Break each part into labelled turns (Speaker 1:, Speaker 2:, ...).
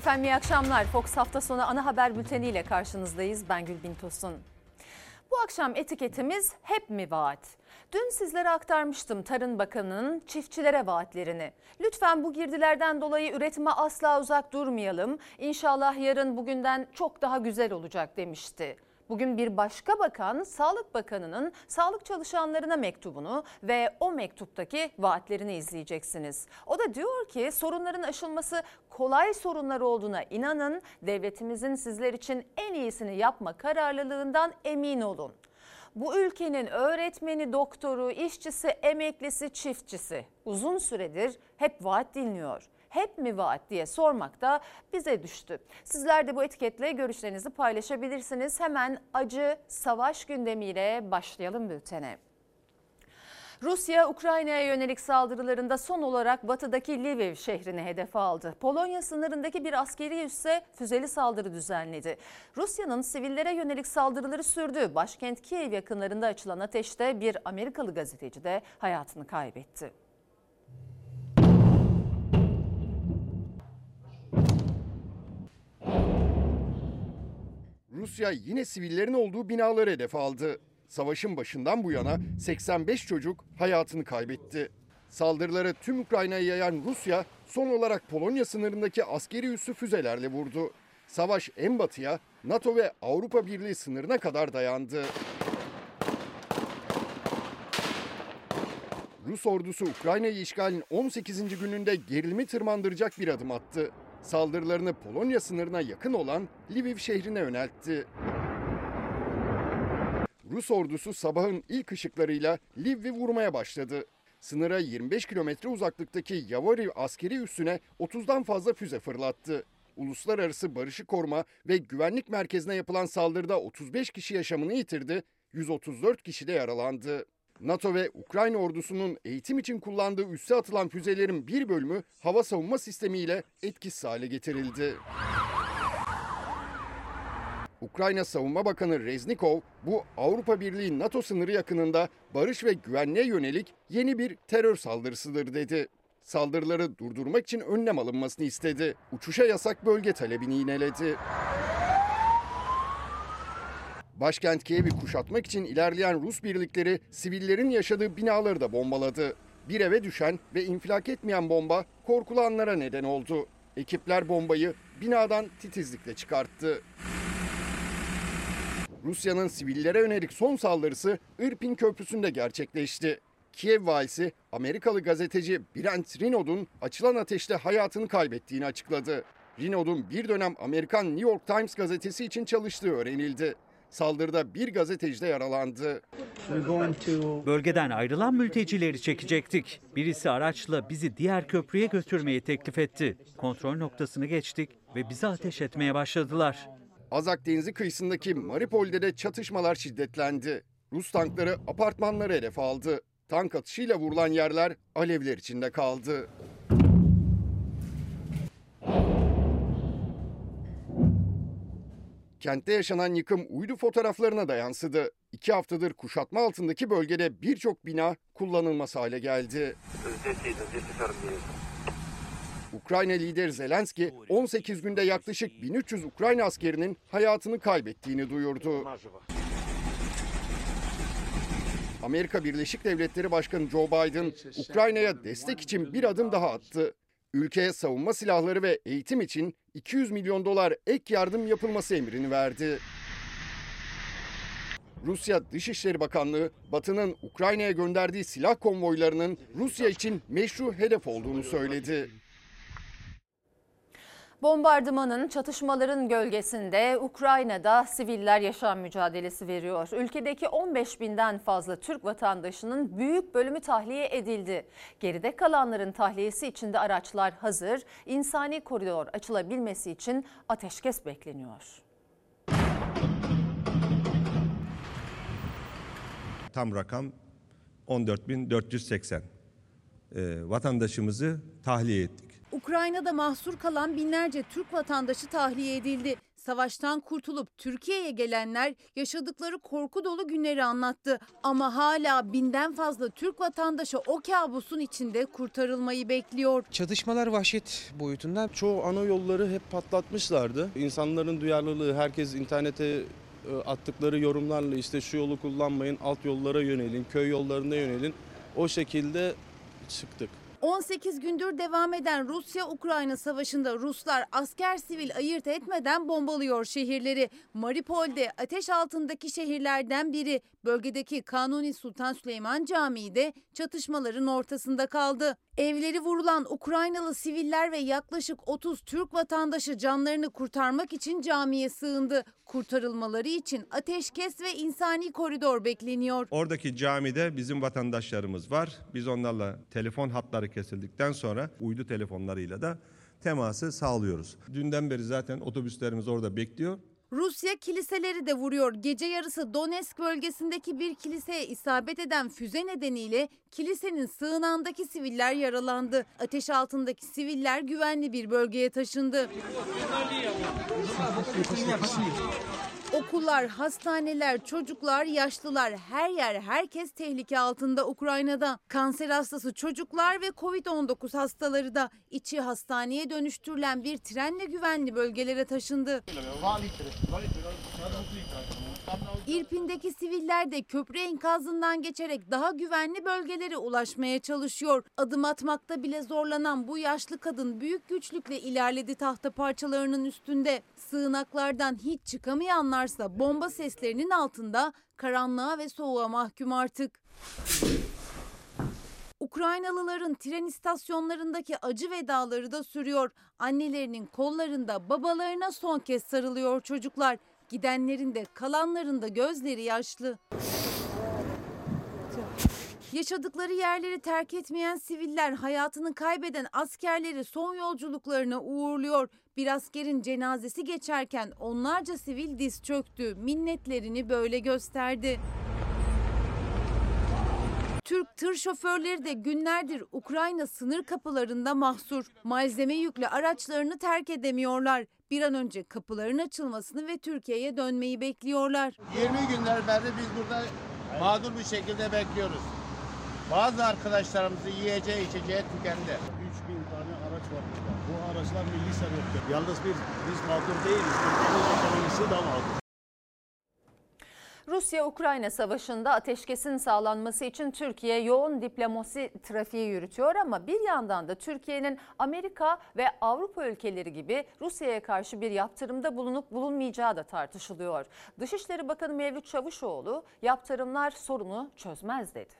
Speaker 1: Efendim iyi akşamlar. Fox hafta sonu ana haber bülteniyle karşınızdayız. Ben Gülbin Tosun. Bu akşam etiketimiz hep mi vaat? Dün sizlere aktarmıştım Tarım Bakanı'nın çiftçilere vaatlerini. Lütfen bu girdilerden dolayı üretime asla uzak durmayalım. İnşallah yarın bugünden çok daha güzel olacak demişti. Bugün bir başka bakan Sağlık Bakanı'nın sağlık çalışanlarına mektubunu ve o mektuptaki vaatlerini izleyeceksiniz. O da diyor ki sorunların aşılması kolay sorunlar olduğuna inanın. Devletimizin sizler için en iyisini yapma kararlılığından emin olun. Bu ülkenin öğretmeni, doktoru, işçisi, emeklisi, çiftçisi uzun süredir hep vaat dinliyor hep mi vaat diye sormak da bize düştü. Sizler de bu etiketle görüşlerinizi paylaşabilirsiniz. Hemen acı savaş gündemiyle başlayalım bültene. Rusya Ukrayna'ya yönelik saldırılarında son olarak batıdaki Lviv şehrini hedef aldı. Polonya sınırındaki bir askeri üsse füzeli saldırı düzenledi. Rusya'nın sivillere yönelik saldırıları sürdü. Başkent Kiev yakınlarında açılan ateşte bir Amerikalı gazeteci de hayatını kaybetti.
Speaker 2: Rusya yine sivillerin olduğu binaları hedef aldı. Savaşın başından bu yana 85 çocuk hayatını kaybetti. Saldırıları tüm Ukrayna'ya yayan Rusya son olarak Polonya sınırındaki askeri üssü füzelerle vurdu. Savaş en batıya NATO ve Avrupa Birliği sınırına kadar dayandı. Rus ordusu Ukrayna'yı işgalin 18. gününde gerilimi tırmandıracak bir adım attı saldırılarını Polonya sınırına yakın olan Lviv şehrine yöneltti. Rus ordusu sabahın ilk ışıklarıyla Lviv'i vurmaya başladı. Sınıra 25 kilometre uzaklıktaki Yavoriv askeri üssüne 30'dan fazla füze fırlattı. Uluslararası Barışı Koruma ve Güvenlik Merkezi'ne yapılan saldırıda 35 kişi yaşamını yitirdi, 134 kişi de yaralandı. NATO ve Ukrayna ordusunun eğitim için kullandığı üsse atılan füzelerin bir bölümü hava savunma sistemiyle etkisiz hale getirildi. Ukrayna Savunma Bakanı Reznikov, bu Avrupa Birliği NATO sınırı yakınında barış ve güvenliğe yönelik yeni bir terör saldırısıdır dedi. Saldırıları durdurmak için önlem alınmasını istedi. Uçuşa yasak bölge talebini yineledi. Başkent Kiev'i kuşatmak için ilerleyen Rus birlikleri sivillerin yaşadığı binaları da bombaladı. Bir eve düşen ve infilak etmeyen bomba korkulanlara neden oldu. Ekipler bombayı binadan titizlikle çıkarttı. Rusya'nın sivillere yönelik son saldırısı Irpin Köprüsü'nde gerçekleşti. Kiev valisi Amerikalı gazeteci Brent Rinaud'un açılan ateşte hayatını kaybettiğini açıkladı. Rinaud'un bir dönem Amerikan New York Times gazetesi için çalıştığı öğrenildi. Saldırıda bir gazeteci de yaralandı.
Speaker 3: Bölgeden ayrılan mültecileri çekecektik. Birisi araçla bizi diğer köprüye götürmeyi teklif etti. Kontrol noktasını geçtik ve bize ateş etmeye başladılar.
Speaker 2: Azak Denizi kıyısındaki Maripol'de de çatışmalar şiddetlendi. Rus tankları apartmanları hedef aldı. Tank atışıyla vurulan yerler alevler içinde kaldı. Kentte yaşanan yıkım uydu fotoğraflarına da yansıdı. İki haftadır kuşatma altındaki bölgede birçok bina kullanılmaz hale geldi. Ukrayna lideri Zelenski 18 günde yaklaşık 1300 Ukrayna askerinin hayatını kaybettiğini duyurdu. Amerika Birleşik Devletleri Başkanı Joe Biden Ukrayna'ya destek için bir adım daha attı. Ülkeye savunma silahları ve eğitim için 200 milyon dolar ek yardım yapılması emrini verdi. Rusya Dışişleri Bakanlığı, Batı'nın Ukrayna'ya gönderdiği silah konvoylarının Rusya için meşru hedef olduğunu söyledi.
Speaker 1: Bombardımanın, çatışmaların gölgesinde Ukrayna'da siviller yaşam mücadelesi veriyor. Ülkedeki 15 binden fazla Türk vatandaşının büyük bölümü tahliye edildi. Geride kalanların tahliyesi için de araçlar hazır. İnsani koridor açılabilmesi için ateşkes bekleniyor.
Speaker 4: Tam rakam 14.480 ee, vatandaşımızı tahliye ettik.
Speaker 5: Ukrayna'da mahsur kalan binlerce Türk vatandaşı tahliye edildi. Savaştan kurtulup Türkiye'ye gelenler yaşadıkları korku dolu günleri anlattı. Ama hala binden fazla Türk vatandaşı o kabusun içinde kurtarılmayı bekliyor.
Speaker 6: Çatışmalar vahşet boyutundan
Speaker 7: Çoğu ana yolları hep patlatmışlardı. İnsanların duyarlılığı, herkes internete e, attıkları yorumlarla işte şu yolu kullanmayın, alt yollara yönelin, köy yollarına yönelin. O şekilde çıktık.
Speaker 5: 18 gündür devam eden Rusya-Ukrayna savaşında Ruslar asker sivil ayırt etmeden bombalıyor şehirleri. Maripol'de ateş altındaki şehirlerden biri bölgedeki Kanuni Sultan Süleyman Camii de çatışmaların ortasında kaldı. Evleri vurulan Ukraynalı siviller ve yaklaşık 30 Türk vatandaşı canlarını kurtarmak için camiye sığındı. Kurtarılmaları için ateşkes ve insani koridor bekleniyor.
Speaker 4: Oradaki camide bizim vatandaşlarımız var. Biz onlarla telefon hatları kesildikten sonra uydu telefonlarıyla da teması sağlıyoruz. Dünden beri zaten otobüslerimiz orada bekliyor.
Speaker 5: Rusya kiliseleri de vuruyor. Gece yarısı Donetsk bölgesindeki bir kiliseye isabet eden füze nedeniyle kilisenin sığınağındaki siviller yaralandı. Ateş altındaki siviller güvenli bir bölgeye taşındı. Okullar, hastaneler, çocuklar, yaşlılar her yer herkes tehlike altında Ukrayna'da. Kanser hastası çocuklar ve Covid-19 hastaları da içi hastaneye dönüştürülen bir trenle güvenli bölgelere taşındı. İrpin'deki siviller de köprü enkazından geçerek daha güvenli bölgelere ulaşmaya çalışıyor. Adım atmakta bile zorlanan bu yaşlı kadın büyük güçlükle ilerledi tahta parçalarının üstünde. Sığınaklardan hiç çıkamayanlarsa bomba seslerinin altında karanlığa ve soğuğa mahkum artık. Ukraynalıların tren istasyonlarındaki acı vedaları da sürüyor. Annelerinin kollarında babalarına son kez sarılıyor çocuklar. Gidenlerin de kalanların da gözleri yaşlı. Yaşadıkları yerleri terk etmeyen siviller hayatını kaybeden askerleri son yolculuklarına uğurluyor. Bir askerin cenazesi geçerken onlarca sivil diz çöktü. Minnetlerini böyle gösterdi. Türk tır şoförleri de günlerdir Ukrayna sınır kapılarında mahsur. Malzeme yüklü araçlarını terk edemiyorlar. Bir an önce kapıların açılmasını ve Türkiye'ye dönmeyi bekliyorlar.
Speaker 8: 20 günden beri biz burada mağdur bir şekilde bekliyoruz. Bazı arkadaşlarımızın yiyeceği içeceği tükendi.
Speaker 9: 3000 tane araç var burada. Bu araçlar milli sebeptir. Yalnız biz, biz mağdur değiliz. Türkiye'nin ekonomisi de mağdur.
Speaker 1: Rusya-Ukrayna savaşında ateşkesin sağlanması için Türkiye yoğun diplomasi trafiği yürütüyor ama bir yandan da Türkiye'nin Amerika ve Avrupa ülkeleri gibi Rusya'ya karşı bir yaptırımda bulunup bulunmayacağı da tartışılıyor. Dışişleri Bakanı Mevlüt Çavuşoğlu yaptırımlar sorunu çözmez dedi.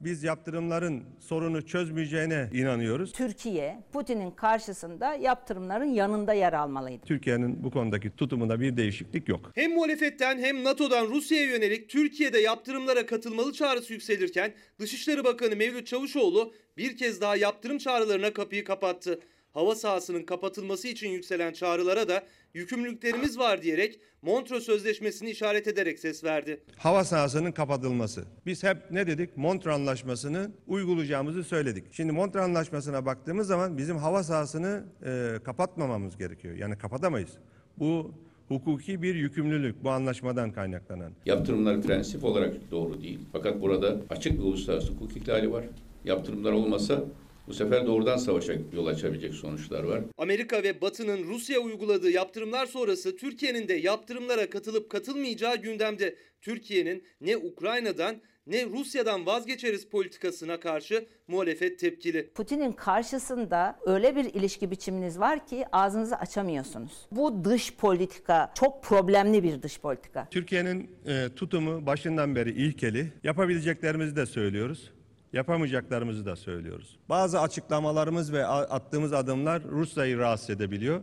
Speaker 4: Biz yaptırımların sorunu çözmeyeceğine inanıyoruz.
Speaker 10: Türkiye Putin'in karşısında yaptırımların yanında yer almalıydı.
Speaker 4: Türkiye'nin bu konudaki tutumunda bir değişiklik yok.
Speaker 11: Hem muhalefetten hem NATO'dan Rusya'ya yönelik Türkiye'de yaptırımlara katılmalı çağrısı yükselirken Dışişleri Bakanı Mevlüt Çavuşoğlu bir kez daha yaptırım çağrılarına kapıyı kapattı. Hava sahasının kapatılması için yükselen çağrılara da yükümlülüklerimiz var diyerek Montreux Sözleşmesi'ni işaret ederek ses verdi.
Speaker 4: Hava sahasının kapatılması. Biz hep ne dedik? Montreux Anlaşması'nı uygulayacağımızı söyledik. Şimdi Montreux Anlaşması'na baktığımız zaman bizim hava sahasını e, kapatmamamız gerekiyor. Yani kapatamayız. Bu hukuki bir yükümlülük bu anlaşmadan kaynaklanan.
Speaker 12: Yaptırımlar prensip olarak doğru değil. Fakat burada açık bir uluslararası hukuk ihlali var. Yaptırımlar olmasa bu sefer doğrudan savaşa yol açabilecek sonuçlar var.
Speaker 11: Amerika ve Batı'nın Rusya uyguladığı yaptırımlar sonrası Türkiye'nin de yaptırımlara katılıp katılmayacağı gündemde. Türkiye'nin ne Ukrayna'dan ne Rusya'dan vazgeçeriz politikasına karşı muhalefet tepkili.
Speaker 10: Putin'in karşısında öyle bir ilişki biçiminiz var ki ağzınızı açamıyorsunuz. Bu dış politika çok problemli bir dış politika.
Speaker 4: Türkiye'nin e, tutumu başından beri ilkeli. Yapabileceklerimizi de söylüyoruz. Yapamayacaklarımızı da söylüyoruz. Bazı açıklamalarımız ve attığımız adımlar Rusya'yı rahatsız edebiliyor.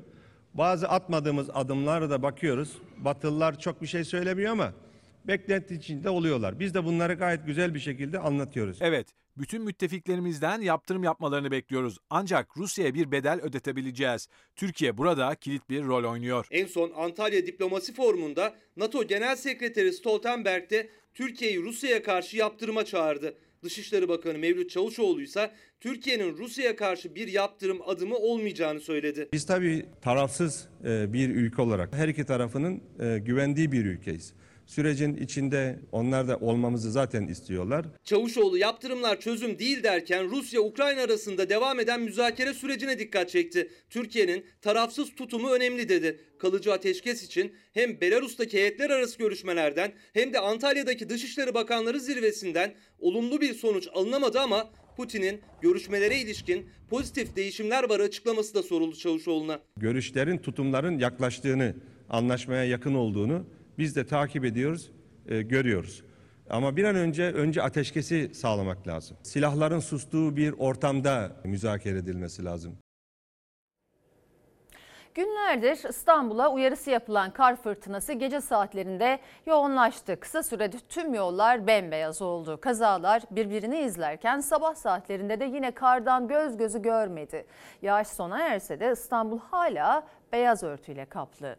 Speaker 4: Bazı atmadığımız adımlara da bakıyoruz. Batılılar çok bir şey söylemiyor ama beklenti içinde oluyorlar. Biz de bunları gayet güzel bir şekilde anlatıyoruz.
Speaker 13: Evet, bütün müttefiklerimizden yaptırım yapmalarını bekliyoruz. Ancak Rusya'ya bir bedel ödetebileceğiz. Türkiye burada kilit bir rol oynuyor.
Speaker 11: En son Antalya Diplomasi Forumu'nda NATO Genel Sekreteri Stoltenberg de Türkiye'yi Rusya'ya karşı yaptırıma çağırdı. Dışişleri Bakanı Mevlüt Çavuşoğlu ise Türkiye'nin Rusya'ya karşı bir yaptırım adımı olmayacağını söyledi.
Speaker 4: Biz tabii tarafsız e, bir ülke olarak her iki tarafının e, güvendiği bir ülkeyiz. Sürecin içinde onlar da olmamızı zaten istiyorlar.
Speaker 11: Çavuşoğlu yaptırımlar çözüm değil derken Rusya-Ukrayna arasında devam eden müzakere sürecine dikkat çekti. Türkiye'nin tarafsız tutumu önemli dedi. Kalıcı ateşkes için hem Belarus'taki heyetler arası görüşmelerden hem de Antalya'daki Dışişleri Bakanları zirvesinden olumlu bir sonuç alınamadı ama Putin'in görüşmelere ilişkin pozitif değişimler var açıklaması da soruldu Çavuşoğlu'na.
Speaker 4: Görüşlerin, tutumların yaklaştığını, anlaşmaya yakın olduğunu biz de takip ediyoruz, e, görüyoruz. Ama bir an önce önce ateşkesi sağlamak lazım. Silahların sustuğu bir ortamda müzakere edilmesi lazım.
Speaker 1: Günlerdir İstanbul'a uyarısı yapılan kar fırtınası gece saatlerinde yoğunlaştı. Kısa sürede tüm yollar bembeyaz oldu. Kazalar birbirini izlerken sabah saatlerinde de yine kardan göz gözü görmedi. Yağış sona erse de İstanbul hala beyaz örtüyle kaplı.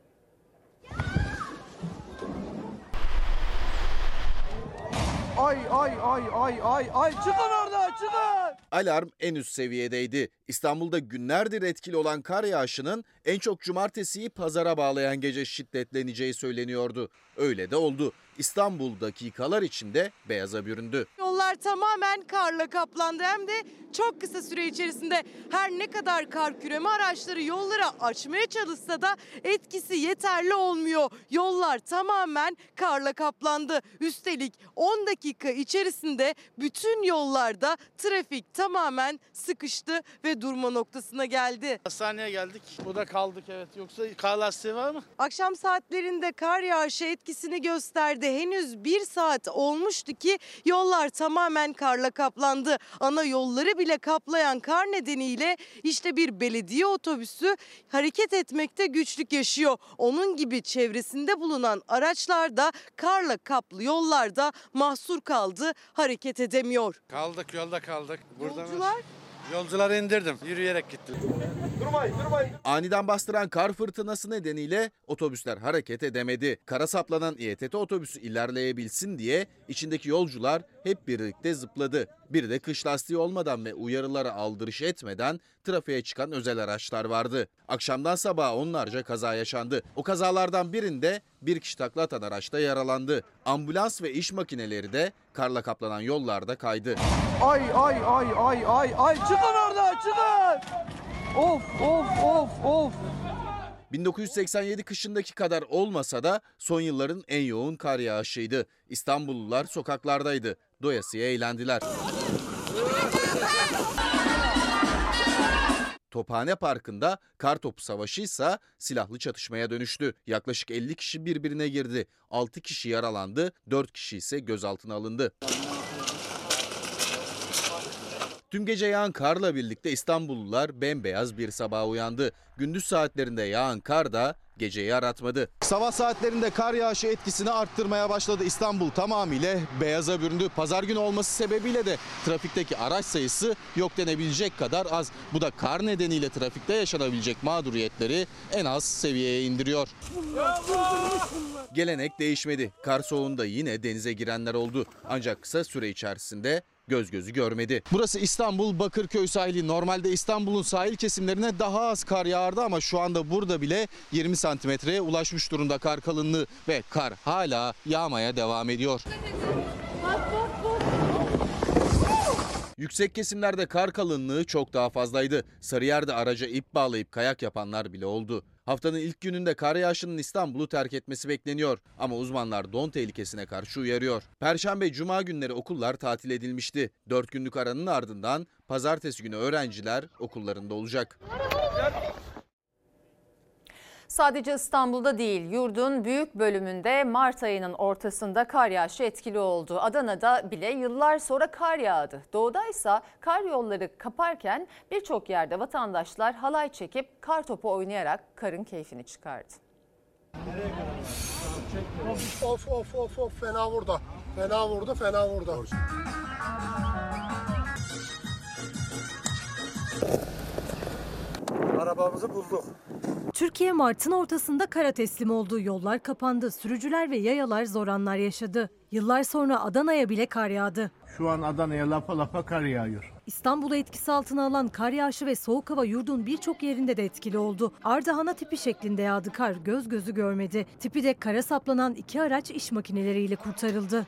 Speaker 14: Ay ay ay ay ay ay çıkın orada çıkın.
Speaker 15: Alarm en üst seviyedeydi. İstanbul'da günlerdir etkili olan kar yağışının en çok cumartesiyi pazara bağlayan gece şiddetleneceği söyleniyordu. Öyle de oldu. İstanbul dakikalar içinde beyaza büründü.
Speaker 16: Yollar tamamen karla kaplandı hem de çok kısa süre içerisinde her ne kadar kar küreme araçları yolları açmaya çalışsa da etkisi yeterli olmuyor. Yollar tamamen karla kaplandı. Üstelik 10 dakika içerisinde bütün yollarda trafik tamamen sıkıştı ve durma noktasına geldi.
Speaker 8: Hastaneye geldik. Burada kaldık evet. Yoksa kar lastiği var mı?
Speaker 16: Akşam saatlerinde kar yağışı etkisini gösterdi. Henüz bir saat olmuştu ki yollar tamamen karla kaplandı. Ana yolları bile kaplayan kar nedeniyle işte bir belediye otobüsü hareket etmekte güçlük yaşıyor. Onun gibi çevresinde bulunan araçlar da karla kaplı yollarda mahsur kaldı, hareket edemiyor.
Speaker 8: Kaldık yolda kaldık. Buradan
Speaker 16: Yolcular?
Speaker 8: Yolcuları indirdim. Yürüyerek gittim.
Speaker 14: Durmayın durmayın.
Speaker 15: Aniden bastıran kar fırtınası nedeniyle otobüsler hareket edemedi. Kara saplanan İETT otobüsü ilerleyebilsin diye içindeki yolcular hep birlikte zıpladı. Bir de kış lastiği olmadan ve uyarılara aldırış etmeden trafiğe çıkan özel araçlar vardı. Akşamdan sabaha onlarca kaza yaşandı. O kazalardan birinde bir kişi takla atan araçta yaralandı. Ambulans ve iş makineleri de karla kaplanan yollarda kaydı.
Speaker 14: Ay ay ay ay ay ay çıkın orada çıkın. Of of of of.
Speaker 15: 1987 kışındaki kadar olmasa da son yılların en yoğun kar yağışıydı. İstanbullular sokaklardaydı. Doyasıya eğlendiler. Tophane Parkı'nda kar topu savaşıysa silahlı çatışmaya dönüştü. Yaklaşık 50 kişi birbirine girdi. 6 kişi yaralandı, 4 kişi ise gözaltına alındı. Tüm gece yağan karla birlikte İstanbullular bembeyaz bir sabaha uyandı. Gündüz saatlerinde yağan kar da geceyi aratmadı.
Speaker 17: Sabah saatlerinde kar yağışı etkisini arttırmaya başladı. İstanbul tamamıyla beyaza büründü. Pazar günü olması sebebiyle de trafikteki araç sayısı yok denebilecek kadar az. Bu da kar nedeniyle trafikte yaşanabilecek mağduriyetleri en az seviyeye indiriyor. Gelenek değişmedi. Kar soğuğunda yine denize girenler oldu. Ancak kısa süre içerisinde göz gözü görmedi. Burası İstanbul Bakırköy sahili. Normalde İstanbul'un sahil kesimlerine daha az kar yağardı ama şu anda burada bile 20 santimetreye ulaşmış durumda kar kalınlığı ve kar hala yağmaya devam ediyor. Yüksek kesimlerde kar kalınlığı çok daha fazlaydı. Sarıyer'de araca ip bağlayıp kayak yapanlar bile oldu. Haftanın ilk gününde kar yağışının İstanbul'u terk etmesi bekleniyor. Ama uzmanlar don tehlikesine karşı uyarıyor. Perşembe, cuma günleri okullar tatil edilmişti. 4 günlük aranın ardından pazartesi günü öğrenciler okullarında olacak.
Speaker 1: Sadece İstanbul'da değil, yurdun büyük bölümünde Mart ayının ortasında kar yağışı etkili oldu. Adana'da bile yıllar sonra kar yağdı. Doğuda ise kar yolları kaparken birçok yerde vatandaşlar halay çekip kar topu oynayarak karın keyfini çıkardı.
Speaker 18: Of of of of fena vurdu. Fena vurdu, fena vurdu.
Speaker 9: Arabamızı bulduk.
Speaker 19: Türkiye Mart'ın ortasında kara teslim oldu. Yollar kapandı. Sürücüler ve yayalar zor anlar yaşadı. Yıllar sonra Adana'ya bile kar yağdı.
Speaker 9: Şu an Adana'ya lapa lapa kar yağıyor.
Speaker 19: İstanbul'u etkisi altına alan kar yağışı ve soğuk hava yurdun birçok yerinde de etkili oldu. Ardahan'a tipi şeklinde yağdı kar göz gözü görmedi. Tipi de kara saplanan iki araç iş makineleriyle kurtarıldı.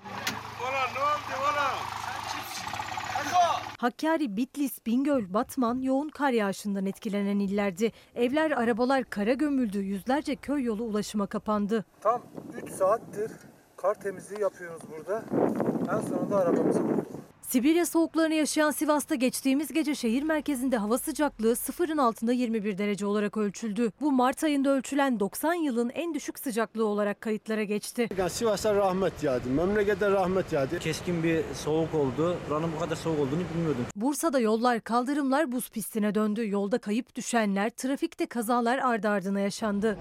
Speaker 19: Hakkari, Bitlis, Bingöl, Batman yoğun kar yağışından etkilenen illerdi. Evler, arabalar kara gömüldü. Yüzlerce köy yolu ulaşıma kapandı.
Speaker 14: Tam 3 saattir kar temizliği yapıyoruz burada. En sonunda arabamızı bulduk.
Speaker 19: Sibirya soğuklarını yaşayan Sivas'ta geçtiğimiz gece şehir merkezinde hava sıcaklığı sıfırın altında 21 derece olarak ölçüldü. Bu Mart ayında ölçülen 90 yılın en düşük sıcaklığı olarak kayıtlara geçti.
Speaker 9: Yani Sivas'a rahmet yağdı. Memlekete rahmet yağdı.
Speaker 20: Keskin bir soğuk oldu. Buranın bu kadar soğuk olduğunu bilmiyordum.
Speaker 19: Bursa'da yollar, kaldırımlar buz pistine döndü. Yolda kayıp düşenler, trafikte kazalar ardı ardına yaşandı.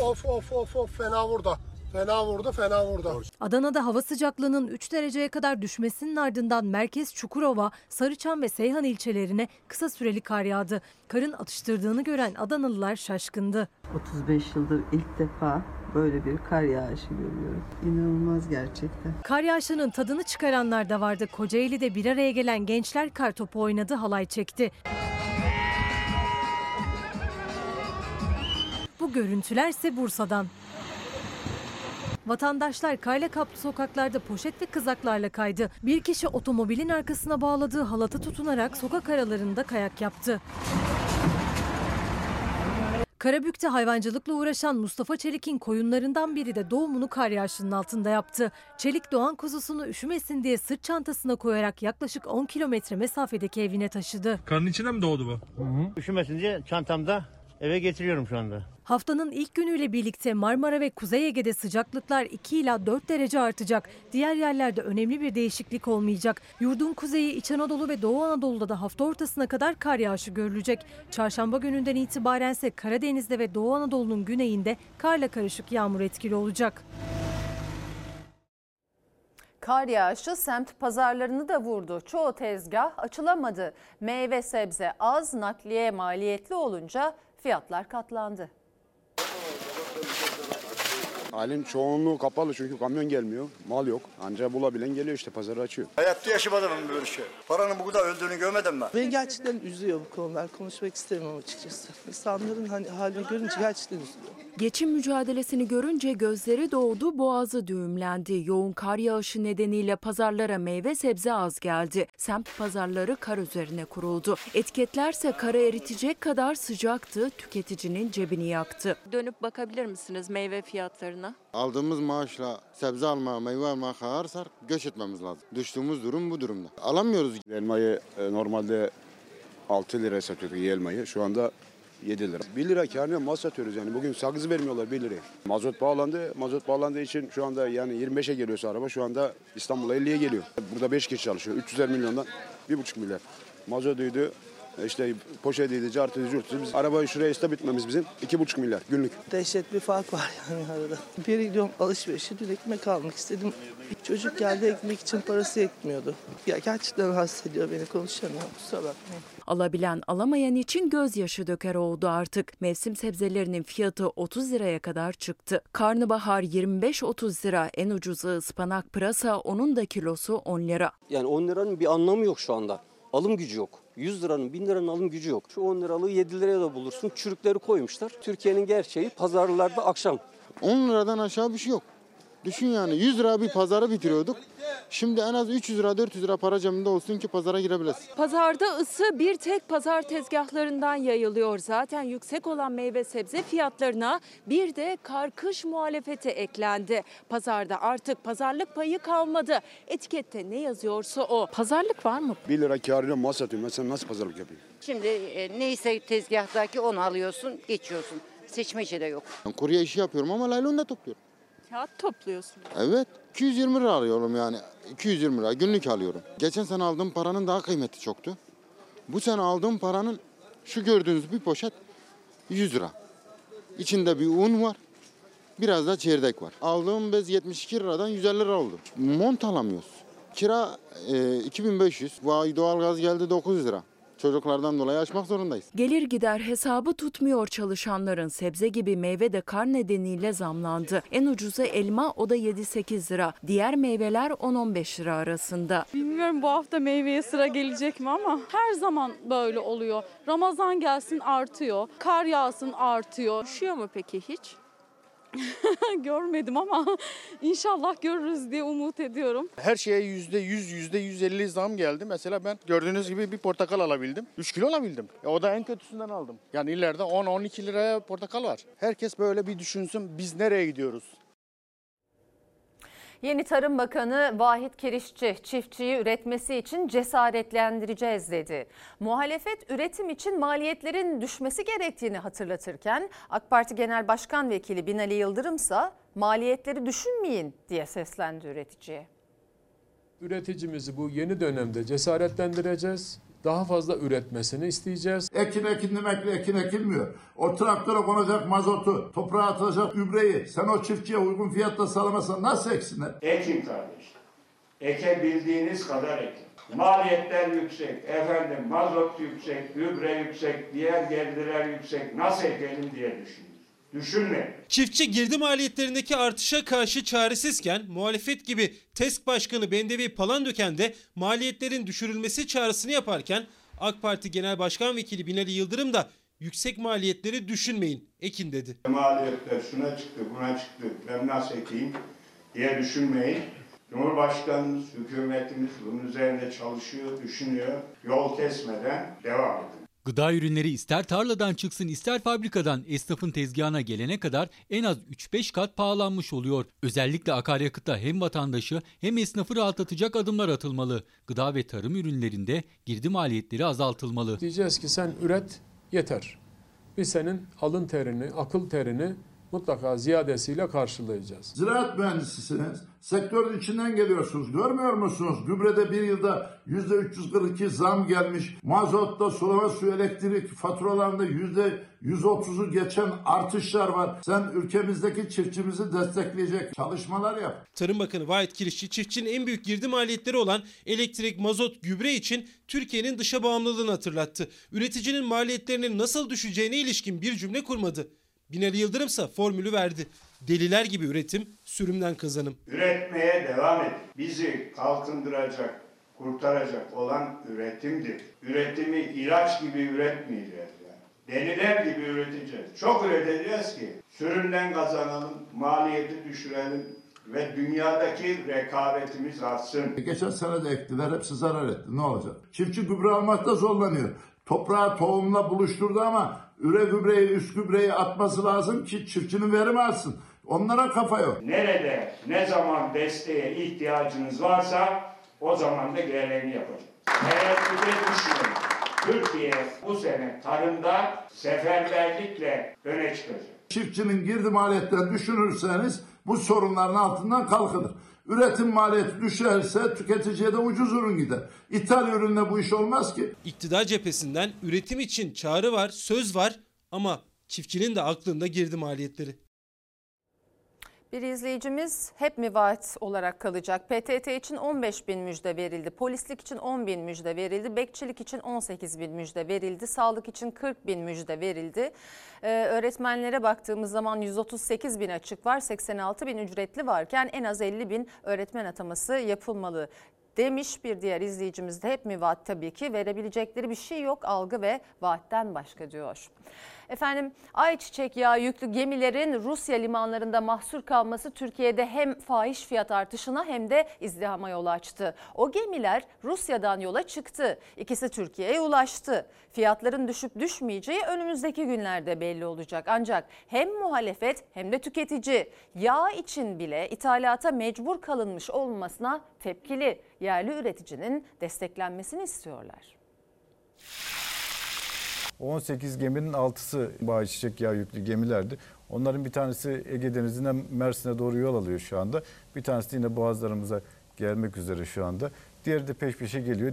Speaker 18: Of of of of fena vurdu. Fena vurdu, fena vurdu.
Speaker 19: Adana'da hava sıcaklığının 3 dereceye kadar düşmesinin ardından merkez Çukurova, Sarıçam ve Seyhan ilçelerine kısa süreli kar yağdı. Karın atıştırdığını gören Adanalılar şaşkındı.
Speaker 21: 35 yıldır ilk defa böyle bir kar yağışı görüyorum. İnanılmaz gerçekten.
Speaker 19: Kar yağışının tadını çıkaranlar da vardı. Kocaeli'de bir araya gelen gençler kar topu oynadı, halay çekti. Bu görüntülerse Bursa'dan. Vatandaşlar karla kaplı sokaklarda poşet ve kızaklarla kaydı. Bir kişi otomobilin arkasına bağladığı halata tutunarak sokak aralarında kayak yaptı. Karabük'te hayvancılıkla uğraşan Mustafa Çelik'in koyunlarından biri de doğumunu kar yağışının altında yaptı. Çelik doğan kuzusunu üşümesin diye sırt çantasına koyarak yaklaşık 10 kilometre mesafedeki evine taşıdı.
Speaker 22: Karın içine mi doğdu bu?
Speaker 8: Üşümesin diye çantamda eve getiriyorum şu anda.
Speaker 19: Haftanın ilk günüyle birlikte Marmara ve Kuzey Ege'de sıcaklıklar 2 ila 4 derece artacak. Diğer yerlerde önemli bir değişiklik olmayacak. Yurdun kuzeyi İç Anadolu ve Doğu Anadolu'da da hafta ortasına kadar kar yağışı görülecek. Çarşamba gününden itibaren ise Karadeniz'de ve Doğu Anadolu'nun güneyinde karla karışık yağmur etkili olacak.
Speaker 1: Kar yağışı semt pazarlarını da vurdu. Çoğu tezgah açılamadı. Meyve sebze az, nakliye maliyetli olunca fiyatlar katlandı.
Speaker 23: Halin çoğunluğu kapalı çünkü kamyon gelmiyor. Mal yok. Ancak bulabilen geliyor işte pazarı açıyor.
Speaker 24: Hayatta yaşamadım böyle şey. Paranın bu kadar öldüğünü görmedim ben.
Speaker 25: Beni gerçekten üzüyor bu konular. Konuşmak istemiyorum açıkçası. İnsanların hani halini görünce gerçekten üzülüyor.
Speaker 26: Geçim mücadelesini görünce gözleri doğdu, boğazı düğümlendi. Yoğun kar yağışı nedeniyle pazarlara meyve sebze az geldi. Semt pazarları kar üzerine kuruldu. Etiketlerse karı eritecek kadar sıcaktı, tüketicinin cebini yaktı. Dönüp bakabilir misiniz meyve fiyatlarına?
Speaker 27: Aldığımız maaşla sebze almaya, meyve almaya kalkarsak göç etmemiz lazım. Düştüğümüz durum bu durumda. Alamıyoruz.
Speaker 23: Elmayı e, normalde 6 liraya satıyorduk elmayı. Şu anda 7 lira. 1 lira karnına mal satıyoruz yani. Bugün sakız vermiyorlar 1 liraya. Mazot pahalandı. Mazot pahalandığı için şu anda yani 25'e geliyorsa araba şu anda İstanbul'a 50'ye geliyor. Burada 5 kişi çalışıyor. 300 milyondan 1,5 milyar. Mazotuydu, işte poşetiydi, cartıydı, curtuydu. Biz arabayı şuraya istop etmemiz bizim 2,5 milyar günlük.
Speaker 25: Dehşet bir fark var yani arada. Bir gidiyorum alışverişe dün ekmek almak istedim. Çocuk geldi ekmek için parası yetmiyordu. Ya gerçekten rahatsız ediyor beni konuşamıyorum kusura bakmayın.
Speaker 26: Alabilen alamayan için gözyaşı döker oldu artık. Mevsim sebzelerinin fiyatı 30 liraya kadar çıktı. Karnabahar 25-30 lira, en ucuzu ıspanak pırasa onun da kilosu 10 lira.
Speaker 28: Yani 10 liranın bir anlamı yok şu anda. Alım gücü yok. 100 liranın 1000 liranın alım gücü yok. Şu 10 liralığı 7 liraya da bulursun. Çürükleri koymuşlar. Türkiye'nin gerçeği pazarlarda akşam.
Speaker 27: 10 liradan aşağı bir şey yok. Düşün yani 100 lira bir pazarı bitiriyorduk. Şimdi en az 300 lira 400 lira para cebinde olsun ki pazara girebilesin.
Speaker 26: Pazarda ısı bir tek pazar tezgahlarından yayılıyor. Zaten yüksek olan meyve sebze fiyatlarına bir de kar-kış muhalefeti eklendi. Pazarda artık pazarlık payı kalmadı. Etikette ne yazıyorsa o. Pazarlık var mı?
Speaker 23: 1 lira karıyla mal satıyorum. Ben sana nasıl pazarlık yapayım?
Speaker 29: Şimdi e, neyse tezgahtaki onu alıyorsun, geçiyorsun. Seçmece de yok.
Speaker 27: Ben kurye işi yapıyorum ama laylon da topluyorum.
Speaker 26: Kağıt topluyorsun.
Speaker 27: Evet 220 lira alıyorum yani 220 lira günlük alıyorum. Geçen sene aldığım paranın daha kıymeti çoktu. Bu sene aldığım paranın şu gördüğünüz bir poşet 100 lira. İçinde bir un var. Biraz da çeyrek var. Aldığım bez 72 liradan 150 lira oldu. Mont alamıyoruz. Kira e, 2500. Vay doğalgaz geldi 9 lira. Çocuklardan dolayı açmak zorundayız.
Speaker 26: Gelir gider hesabı tutmuyor çalışanların. Sebze gibi meyve de kar nedeniyle zamlandı. En ucuzu elma o da 7-8 lira. Diğer meyveler 10-15 lira arasında.
Speaker 30: Bilmiyorum bu hafta meyveye sıra gelecek mi ama her zaman böyle oluyor. Ramazan gelsin artıyor, kar yağsın artıyor.
Speaker 31: Düşüyor mu peki hiç?
Speaker 30: Görmedim ama inşallah görürüz diye umut ediyorum.
Speaker 32: Her şeye yüzde yüz, yüzde yüz elli zam geldi. Mesela ben gördüğünüz gibi bir portakal alabildim. 3 kilo alabildim. E, o da en kötüsünden aldım. Yani ileride 10-12 liraya portakal var. Herkes böyle bir düşünsün biz nereye gidiyoruz?
Speaker 1: Yeni Tarım Bakanı Vahit Kirişçi çiftçiyi üretmesi için cesaretlendireceğiz dedi. Muhalefet üretim için maliyetlerin düşmesi gerektiğini hatırlatırken AK Parti Genel Başkan Vekili Binali Yıldırım ise maliyetleri düşünmeyin diye seslendi üreticiye.
Speaker 33: Üreticimizi bu yeni dönemde cesaretlendireceğiz. Daha fazla üretmesini isteyeceğiz.
Speaker 34: Ekin ekin demekle ekin ekilmiyor. O traktöre konacak mazotu, toprağa atacak gübreyi sen o çiftçiye uygun fiyatta sağlamazsan nasıl eksinler?
Speaker 35: Ekin kardeş. Ekebildiğiniz kadar ekin. Maliyetler yüksek, efendim mazot yüksek, gübre yüksek, diğer gelirler yüksek. Nasıl ekelim diye düşünün. Düşünme.
Speaker 36: Çiftçi girdi maliyetlerindeki artışa karşı çaresizken muhalefet gibi TESK Başkanı Bendevi Palandöken de maliyetlerin düşürülmesi çağrısını yaparken AK Parti Genel Başkan Vekili Binali Yıldırım da yüksek maliyetleri düşünmeyin ekin dedi.
Speaker 35: Maliyetler şuna çıktı, buna çıktı. Ben nasıl ekeyim diye düşünmeyin. Cumhurbaşkanımız, hükümetimiz bunun üzerinde çalışıyor, düşünüyor. Yol kesmeden devam edin.
Speaker 37: Gıda ürünleri ister tarladan çıksın ister fabrikadan esnafın tezgahına gelene kadar en az 3-5 kat pahalanmış oluyor. Özellikle akaryakıtta hem vatandaşı hem esnafı rahatlatacak adımlar atılmalı. Gıda ve tarım ürünlerinde girdi maliyetleri azaltılmalı.
Speaker 33: Diyeceğiz ki sen üret yeter. Biz senin alın terini, akıl terini mutlaka ziyadesiyle karşılayacağız.
Speaker 34: Ziraat mühendisisiniz. Sektörün içinden geliyorsunuz. Görmüyor musunuz? Gübrede bir yılda yüzde 342 zam gelmiş. Mazotta, sulama su, elektrik faturalarında yüzde 130'u geçen artışlar var. Sen ülkemizdeki çiftçimizi destekleyecek çalışmalar yap.
Speaker 36: Tarım Bakanı Vahit Kirişçi çiftçinin en büyük girdi maliyetleri olan elektrik, mazot, gübre için Türkiye'nin dışa bağımlılığını hatırlattı. Üreticinin maliyetlerinin nasıl düşeceğine ilişkin bir cümle kurmadı. Binali Yıldırım ise formülü verdi. Deliler gibi üretim, sürümden kazanım.
Speaker 35: Üretmeye devam edin. Bizi kalkındıracak, kurtaracak olan üretimdir. Üretimi ilaç gibi üretmeyeceğiz. Yani. Deliler gibi üreteceğiz. Çok üreteceğiz ki sürümden kazanalım, maliyeti düşürelim ve dünyadaki rekabetimiz artsın.
Speaker 34: Geçen sene de ektiler hepsi zarar etti. Ne olacak? Çiftçi gübre almakta zorlanıyor. Toprağı tohumla buluşturdu ama üre gübreyi, üst gübreyi atması lazım ki çiftçinin verimi artsın. Onlara kafa yok.
Speaker 35: Nerede, ne zaman desteğe ihtiyacınız varsa o zaman da gereğini yapacağız. Tereddüte düşmeyin. Türkiye bu sene tarımda seferberlikle öne çıkacak.
Speaker 34: Çiftçinin girdi maliyetlerini düşünürseniz bu sorunların altından kalkılır. Üretim maliyeti düşerse tüketiciye de ucuz ürün gider. İthal ürünle bu iş olmaz ki.
Speaker 36: İktidar cephesinden üretim için çağrı var, söz var ama çiftçinin de aklında girdi maliyetleri.
Speaker 1: Bir izleyicimiz hep mi vaat olarak kalacak? PTT için 15 bin müjde verildi. Polislik için 10 bin müjde verildi. Bekçilik için 18 bin müjde verildi. Sağlık için 40 bin müjde verildi. Ee, öğretmenlere baktığımız zaman 138 bin açık var. 86 bin ücretli varken en az 50 bin öğretmen ataması yapılmalı demiş bir diğer izleyicimiz de hep mi vaat tabii ki verebilecekleri bir şey yok algı ve vaatten başka diyor. Efendim ayçiçek yağı yüklü gemilerin Rusya limanlarında mahsur kalması Türkiye'de hem fahiş fiyat artışına hem de izdihama yol açtı. O gemiler Rusya'dan yola çıktı. İkisi Türkiye'ye ulaştı. Fiyatların düşüp düşmeyeceği önümüzdeki günlerde belli olacak. Ancak hem muhalefet hem de tüketici yağ için bile ithalata mecbur kalınmış olmasına tepkili. Yerli üreticinin desteklenmesini istiyorlar.
Speaker 38: 18 geminin 6'sı ayçiçek yağı yüklü gemilerdi. Onların bir tanesi Ege Denizi'nden Mersin'e doğru yol alıyor şu anda. Bir tanesi yine boğazlarımıza gelmek üzere şu anda. Diğeri de peş peşe geliyor.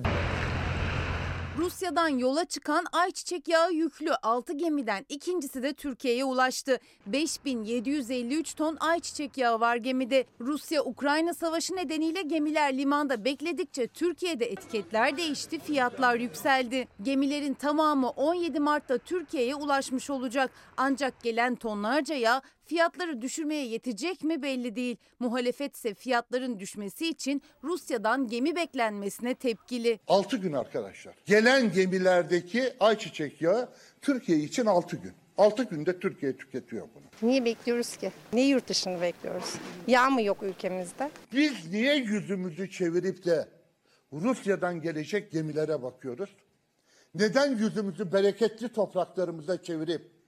Speaker 5: Rusya'dan yola çıkan ayçiçek yağı yüklü 6 gemiden ikincisi de Türkiye'ye ulaştı. 5753 ton ayçiçek yağı var gemide. Rusya-Ukrayna savaşı nedeniyle gemiler limanda bekledikçe Türkiye'de etiketler değişti, fiyatlar yükseldi. Gemilerin tamamı 17 Mart'ta Türkiye'ye ulaşmış olacak. Ancak gelen tonlarca yağ fiyatları düşürmeye yetecek mi belli değil. Muhalefet ise fiyatların düşmesi için Rusya'dan gemi beklenmesine tepkili.
Speaker 39: 6 gün arkadaşlar. Gelen gemilerdeki ayçiçek yağı Türkiye için 6 gün. 6 günde Türkiye tüketiyor bunu.
Speaker 40: Niye bekliyoruz ki? Niye yurt dışını bekliyoruz? Yağ mı yok ülkemizde?
Speaker 39: Biz niye yüzümüzü çevirip de Rusya'dan gelecek gemilere bakıyoruz? Neden yüzümüzü bereketli topraklarımıza çevirip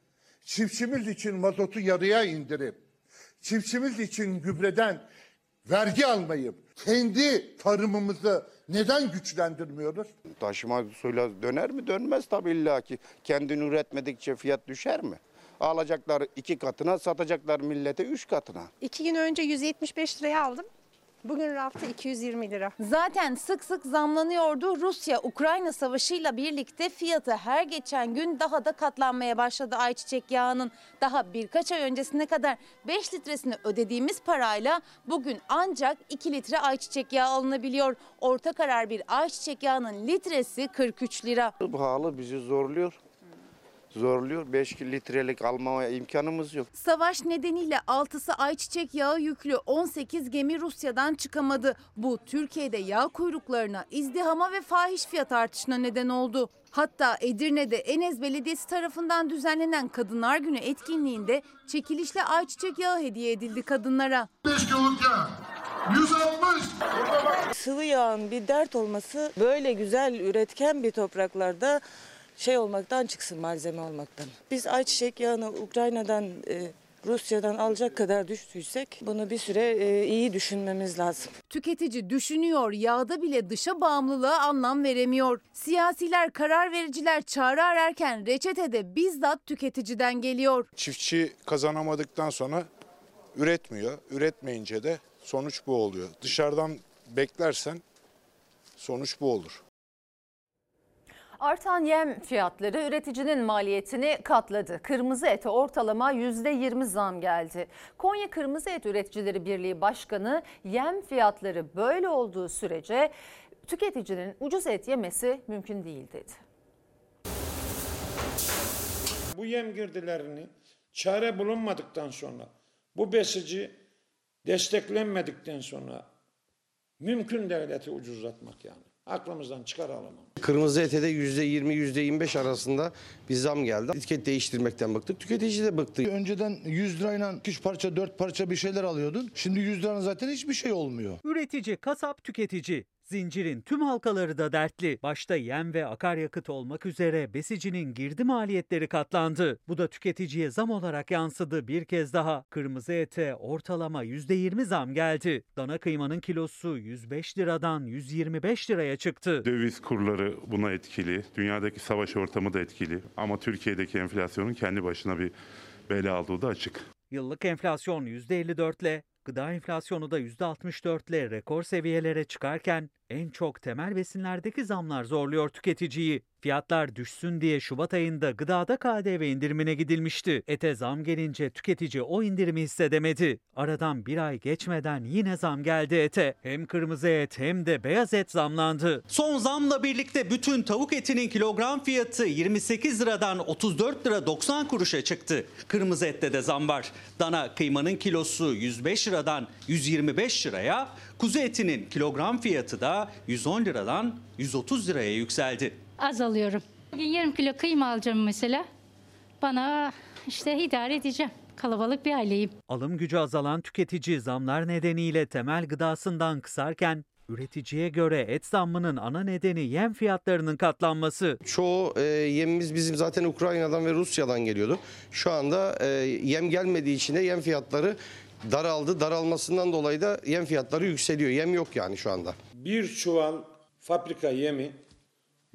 Speaker 39: çiftçimiz için mazotu yarıya indirip çiftçimiz için gübreden vergi almayıp kendi tarımımızı neden güçlendirmiyoruz?
Speaker 41: Taşıma suyla döner mi? Dönmez tabii illa ki. Kendini üretmedikçe fiyat düşer mi? Alacaklar iki katına, satacaklar millete üç katına.
Speaker 40: İki gün önce 175 liraya aldım. Bugün rafta 220 lira.
Speaker 5: Zaten sık sık zamlanıyordu. Rusya-Ukrayna savaşıyla birlikte fiyatı her geçen gün daha da katlanmaya başladı ayçiçek yağının. Daha birkaç ay öncesine kadar 5 litresini ödediğimiz parayla bugün ancak 2 litre ayçiçek yağı alınabiliyor. Orta karar bir ayçiçek yağının litresi 43 lira.
Speaker 41: Bu halı bizi zorluyor. Zorluyor. 5 litrelik almaya imkanımız yok.
Speaker 5: Savaş nedeniyle 6'sı ayçiçek yağı yüklü 18 gemi Rusya'dan çıkamadı. Bu Türkiye'de yağ kuyruklarına, izdihama ve fahiş fiyat artışına neden oldu. Hatta Edirne'de Enez Belediyesi tarafından düzenlenen Kadınlar Günü etkinliğinde çekilişle ayçiçek yağı hediye edildi kadınlara.
Speaker 42: 5 kiloluk yağ. 160.
Speaker 43: Sıvı yağın bir dert olması böyle güzel üretken bir topraklarda şey olmaktan çıksın malzeme olmaktan. Biz ayçiçek yağını Ukrayna'dan e, Rusya'dan alacak kadar düştüysek bunu bir süre e, iyi düşünmemiz lazım.
Speaker 5: Tüketici düşünüyor, yağda bile dışa bağımlılığa anlam veremiyor. Siyasiler, karar vericiler çare ararken reçetede bizzat tüketiciden geliyor.
Speaker 44: Çiftçi kazanamadıktan sonra üretmiyor. Üretmeyince de sonuç bu oluyor. Dışarıdan beklersen sonuç bu olur.
Speaker 1: Artan yem fiyatları üreticinin maliyetini katladı. Kırmızı ete ortalama %20 zam geldi. Konya Kırmızı Et Üreticileri Birliği Başkanı yem fiyatları böyle olduğu sürece tüketicinin ucuz et yemesi mümkün değil dedi.
Speaker 45: Bu yem girdilerini çare bulunmadıktan sonra, bu besici desteklenmedikten sonra mümkün devleti ucuzlatmak yani. Aklımızdan çıkaralım.
Speaker 46: Kırmızı ete de %20 %25 arasında bir zam geldi. Etiket değiştirmekten bıktık. Tüketici de bıktı.
Speaker 47: Önceden 100 lirayla 3 parça 4 parça bir şeyler alıyordun. Şimdi 100 liranın zaten hiçbir şey olmuyor.
Speaker 22: Üretici, kasap, tüketici. Zincirin tüm halkaları da dertli. Başta yem ve akaryakıt olmak üzere besicinin girdi maliyetleri katlandı. Bu da tüketiciye zam olarak yansıdı bir kez daha. Kırmızı ete ortalama %20 zam geldi. Dana kıymanın kilosu 105 liradan 125 liraya çıktı.
Speaker 48: Döviz kurları buna etkili. Dünyadaki savaş ortamı da etkili. Ama Türkiye'deki enflasyonun kendi başına bir bela olduğu da açık.
Speaker 22: Yıllık enflasyon %54 ile Gıda enflasyonu da %64 ile rekor seviyelere çıkarken en çok temel besinlerdeki zamlar zorluyor tüketiciyi. Fiyatlar düşsün diye Şubat ayında gıdada KDV indirimine gidilmişti. Ete zam gelince tüketici o indirimi hissedemedi. Aradan bir ay geçmeden yine zam geldi ete. Hem kırmızı et hem de beyaz et zamlandı. Son zamla birlikte bütün tavuk etinin kilogram fiyatı 28 liradan 34 lira 90 kuruşa çıktı. Kırmızı ette de zam var. Dana kıymanın kilosu 105 liradan 125 liraya, kuzu etinin kilogram fiyatı da 110 liradan 130 liraya yükseldi.
Speaker 49: Az alıyorum. Bugün yarım kilo kıyma alacağım mesela. Bana işte idare edeceğim. Kalabalık bir aileyim.
Speaker 22: Alım gücü azalan tüketici zamlar nedeniyle temel gıdasından kısarken üreticiye göre et zammının ana nedeni yem fiyatlarının katlanması.
Speaker 46: Çoğu e, yemimiz bizim zaten Ukrayna'dan ve Rusya'dan geliyordu. Şu anda e, yem gelmediği için de yem fiyatları daraldı. Daralmasından dolayı da yem fiyatları yükseliyor. Yem yok yani şu anda.
Speaker 45: Bir çuval fabrika yemi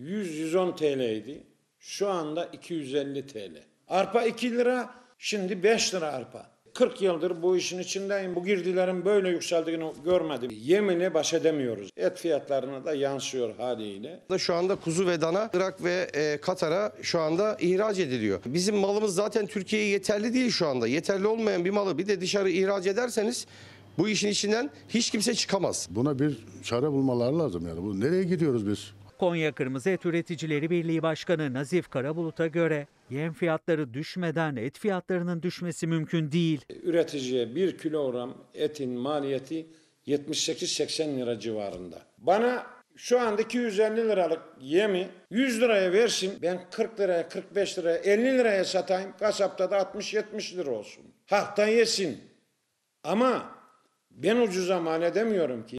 Speaker 45: 100-110 TL idi. Şu anda 250 TL. Arpa 2 lira, şimdi 5 lira arpa. 40 yıldır bu işin içindeyim. Bu girdilerin böyle yükseldiğini görmedim. Yemini baş edemiyoruz. Et fiyatlarına da yansıyor haliyle.
Speaker 46: Şu anda kuzu ve dana Irak ve e, Katar'a şu anda ihraç ediliyor. Bizim malımız zaten Türkiye'ye yeterli değil şu anda. Yeterli olmayan bir malı bir de dışarı ihraç ederseniz bu işin içinden hiç kimse çıkamaz.
Speaker 50: Buna bir çare bulmaları lazım yani. Bu nereye gidiyoruz biz?
Speaker 22: Konya Kırmızı Et Üreticileri Birliği Başkanı Nazif Karabulut'a göre yem fiyatları düşmeden et fiyatlarının düşmesi mümkün değil.
Speaker 45: Üreticiye 1 kilogram etin maliyeti 78-80 lira civarında. Bana şu anda 250 liralık yemi 100 liraya versin. Ben 40 liraya, 45 liraya, 50 liraya satayım. Kasapta da 60-70 lira olsun. Halktan yesin. Ama ben ucuza mal edemiyorum ki.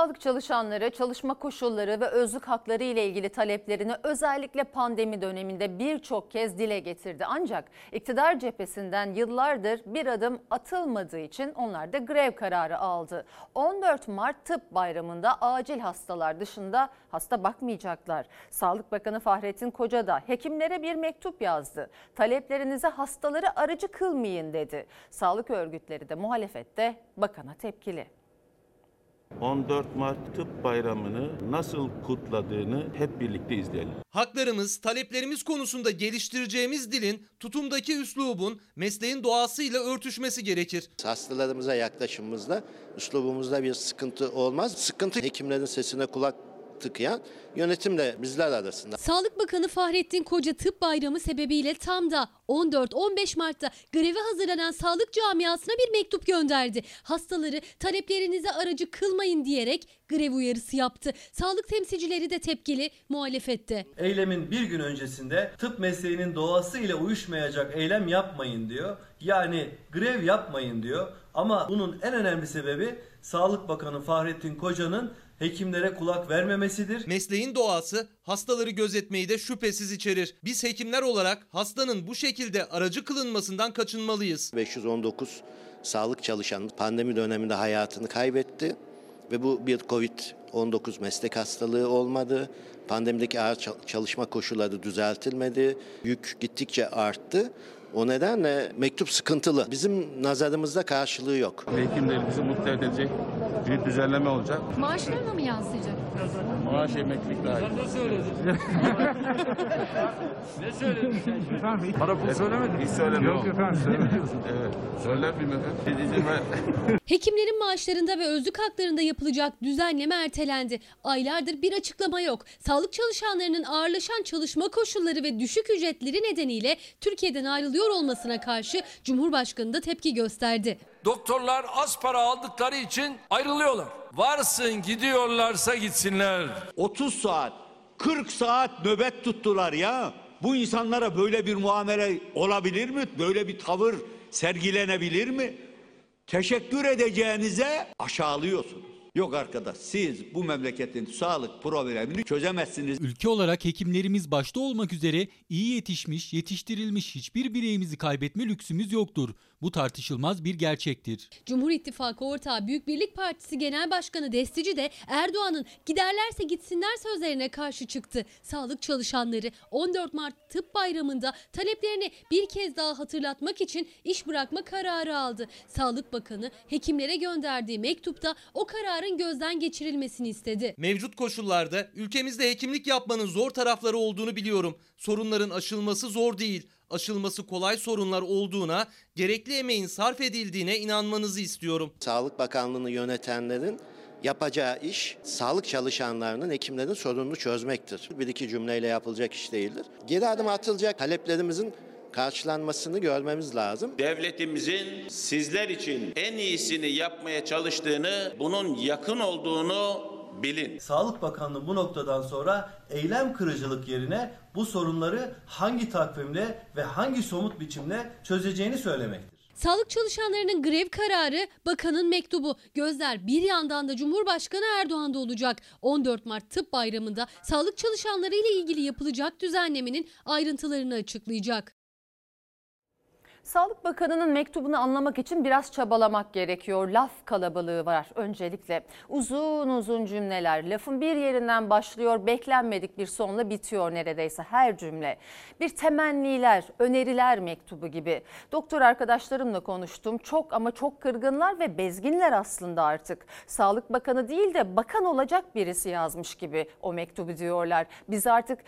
Speaker 1: Sağlık çalışanları çalışma koşulları ve özlük hakları ile ilgili taleplerini özellikle pandemi döneminde birçok kez dile getirdi. Ancak iktidar cephesinden yıllardır bir adım atılmadığı için onlar da grev kararı aldı. 14 Mart Tıp Bayramı'nda acil hastalar dışında hasta bakmayacaklar. Sağlık Bakanı Fahrettin Koca da hekimlere bir mektup yazdı. Taleplerinize hastaları aracı kılmayın dedi. Sağlık örgütleri de muhalefette bakana tepkili.
Speaker 44: 14 Mart Tıp Bayramı'nı nasıl kutladığını hep birlikte izleyelim.
Speaker 11: Haklarımız, taleplerimiz konusunda geliştireceğimiz dilin, tutumdaki üslubun mesleğin doğasıyla örtüşmesi gerekir.
Speaker 51: Hastalarımıza yaklaşımımızda, üslubumuzda bir sıkıntı olmaz. Sıkıntı hekimlerin sesine kulak tıkayan yönetimle bizler arasında.
Speaker 52: Sağlık Bakanı Fahrettin Koca Tıp Bayramı sebebiyle tam da 14-15 Mart'ta greve hazırlanan sağlık camiasına bir mektup gönderdi. Hastaları taleplerinize aracı kılmayın diyerek grev uyarısı yaptı. Sağlık temsilcileri de tepkili muhalefette.
Speaker 39: Eylemin bir gün öncesinde tıp mesleğinin doğasıyla uyuşmayacak eylem yapmayın diyor. Yani grev yapmayın diyor. Ama bunun en önemli sebebi Sağlık Bakanı Fahrettin Koca'nın hekimlere kulak vermemesidir.
Speaker 11: Mesleğin doğası hastaları gözetmeyi de şüphesiz içerir. Biz hekimler olarak hastanın bu şekilde aracı kılınmasından kaçınmalıyız.
Speaker 51: 519 sağlık çalışanı pandemi döneminde hayatını kaybetti ve bu bir Covid-19 meslek hastalığı olmadı. Pandemideki ağır çalışma koşulları düzeltilmedi. Yük gittikçe arttı. O nedenle mektup sıkıntılı. Bizim nazarımızda karşılığı yok.
Speaker 44: Hekimlerimizi mutlu edecek bir düzenleme olacak.
Speaker 52: Maaşlarına mı yansıyacak?
Speaker 44: Maaş emeklilik dahil.
Speaker 53: Ne söyledin? ne söyledin sen? Efendim bana bunu söylemedin.
Speaker 44: Hiç söylemem.
Speaker 53: Yok efendim söylemiyorsun.
Speaker 44: Evet. Söylemeyeyim efendim.
Speaker 52: Hekimlerin maaşlarında ve özlük haklarında yapılacak düzenleme ertelendi. Aylardır bir açıklama yok. Sağlık çalışanlarının ağırlaşan çalışma koşulları ve düşük ücretleri nedeniyle Türkiye'den ayrılıyor olmasına karşı Cumhurbaşkanı da tepki gösterdi.
Speaker 54: Doktorlar az para aldıkları için ayrılıyorlar. Varsın gidiyorlarsa gitsinler.
Speaker 55: 30 saat, 40 saat nöbet tuttular ya. Bu insanlara böyle bir muamele olabilir mi? Böyle bir tavır sergilenebilir mi? Teşekkür edeceğinize aşağılıyorsunuz. Yok arkadaş siz bu memleketin sağlık problemini çözemezsiniz.
Speaker 37: Ülke olarak hekimlerimiz başta olmak üzere iyi yetişmiş, yetiştirilmiş hiçbir bireyimizi kaybetme lüksümüz yoktur. Bu tartışılmaz bir gerçektir.
Speaker 52: Cumhur İttifakı ortağı Büyük Birlik Partisi Genel Başkanı Destici de Erdoğan'ın giderlerse gitsinler sözlerine karşı çıktı. Sağlık çalışanları 14 Mart Tıp Bayramı'nda taleplerini bir kez daha hatırlatmak için iş bırakma kararı aldı. Sağlık Bakanı hekimlere gönderdiği mektupta o kararın gözden geçirilmesini istedi.
Speaker 11: Mevcut koşullarda ülkemizde hekimlik yapmanın zor tarafları olduğunu biliyorum. Sorunların aşılması zor değil aşılması kolay sorunlar olduğuna, gerekli emeğin sarf edildiğine inanmanızı istiyorum.
Speaker 51: Sağlık Bakanlığı'nı yönetenlerin yapacağı iş sağlık çalışanlarının, hekimlerin sorununu çözmektir. Bir iki cümleyle yapılacak iş değildir. Geri adım atılacak taleplerimizin karşılanmasını görmemiz lazım.
Speaker 35: Devletimizin sizler için en iyisini yapmaya çalıştığını, bunun yakın olduğunu bilin.
Speaker 39: Sağlık Bakanlığı bu noktadan sonra eylem kırıcılık yerine bu sorunları hangi takvimle ve hangi somut biçimle çözeceğini söylemektir.
Speaker 52: Sağlık çalışanlarının grev kararı, bakanın mektubu. Gözler bir yandan da Cumhurbaşkanı Erdoğan'da olacak. 14 Mart Tıp Bayramı'nda sağlık çalışanları ile ilgili yapılacak düzenlemenin ayrıntılarını açıklayacak.
Speaker 1: Sağlık Bakanı'nın mektubunu anlamak için biraz çabalamak gerekiyor. Laf kalabalığı var öncelikle. Uzun uzun cümleler. Lafın bir yerinden başlıyor, beklenmedik bir sonla bitiyor neredeyse her cümle. Bir temenniler, öneriler mektubu gibi. Doktor arkadaşlarımla konuştum. Çok ama çok kırgınlar ve bezginler aslında artık. Sağlık Bakanı değil de bakan olacak birisi yazmış gibi o mektubu diyorlar. Biz artık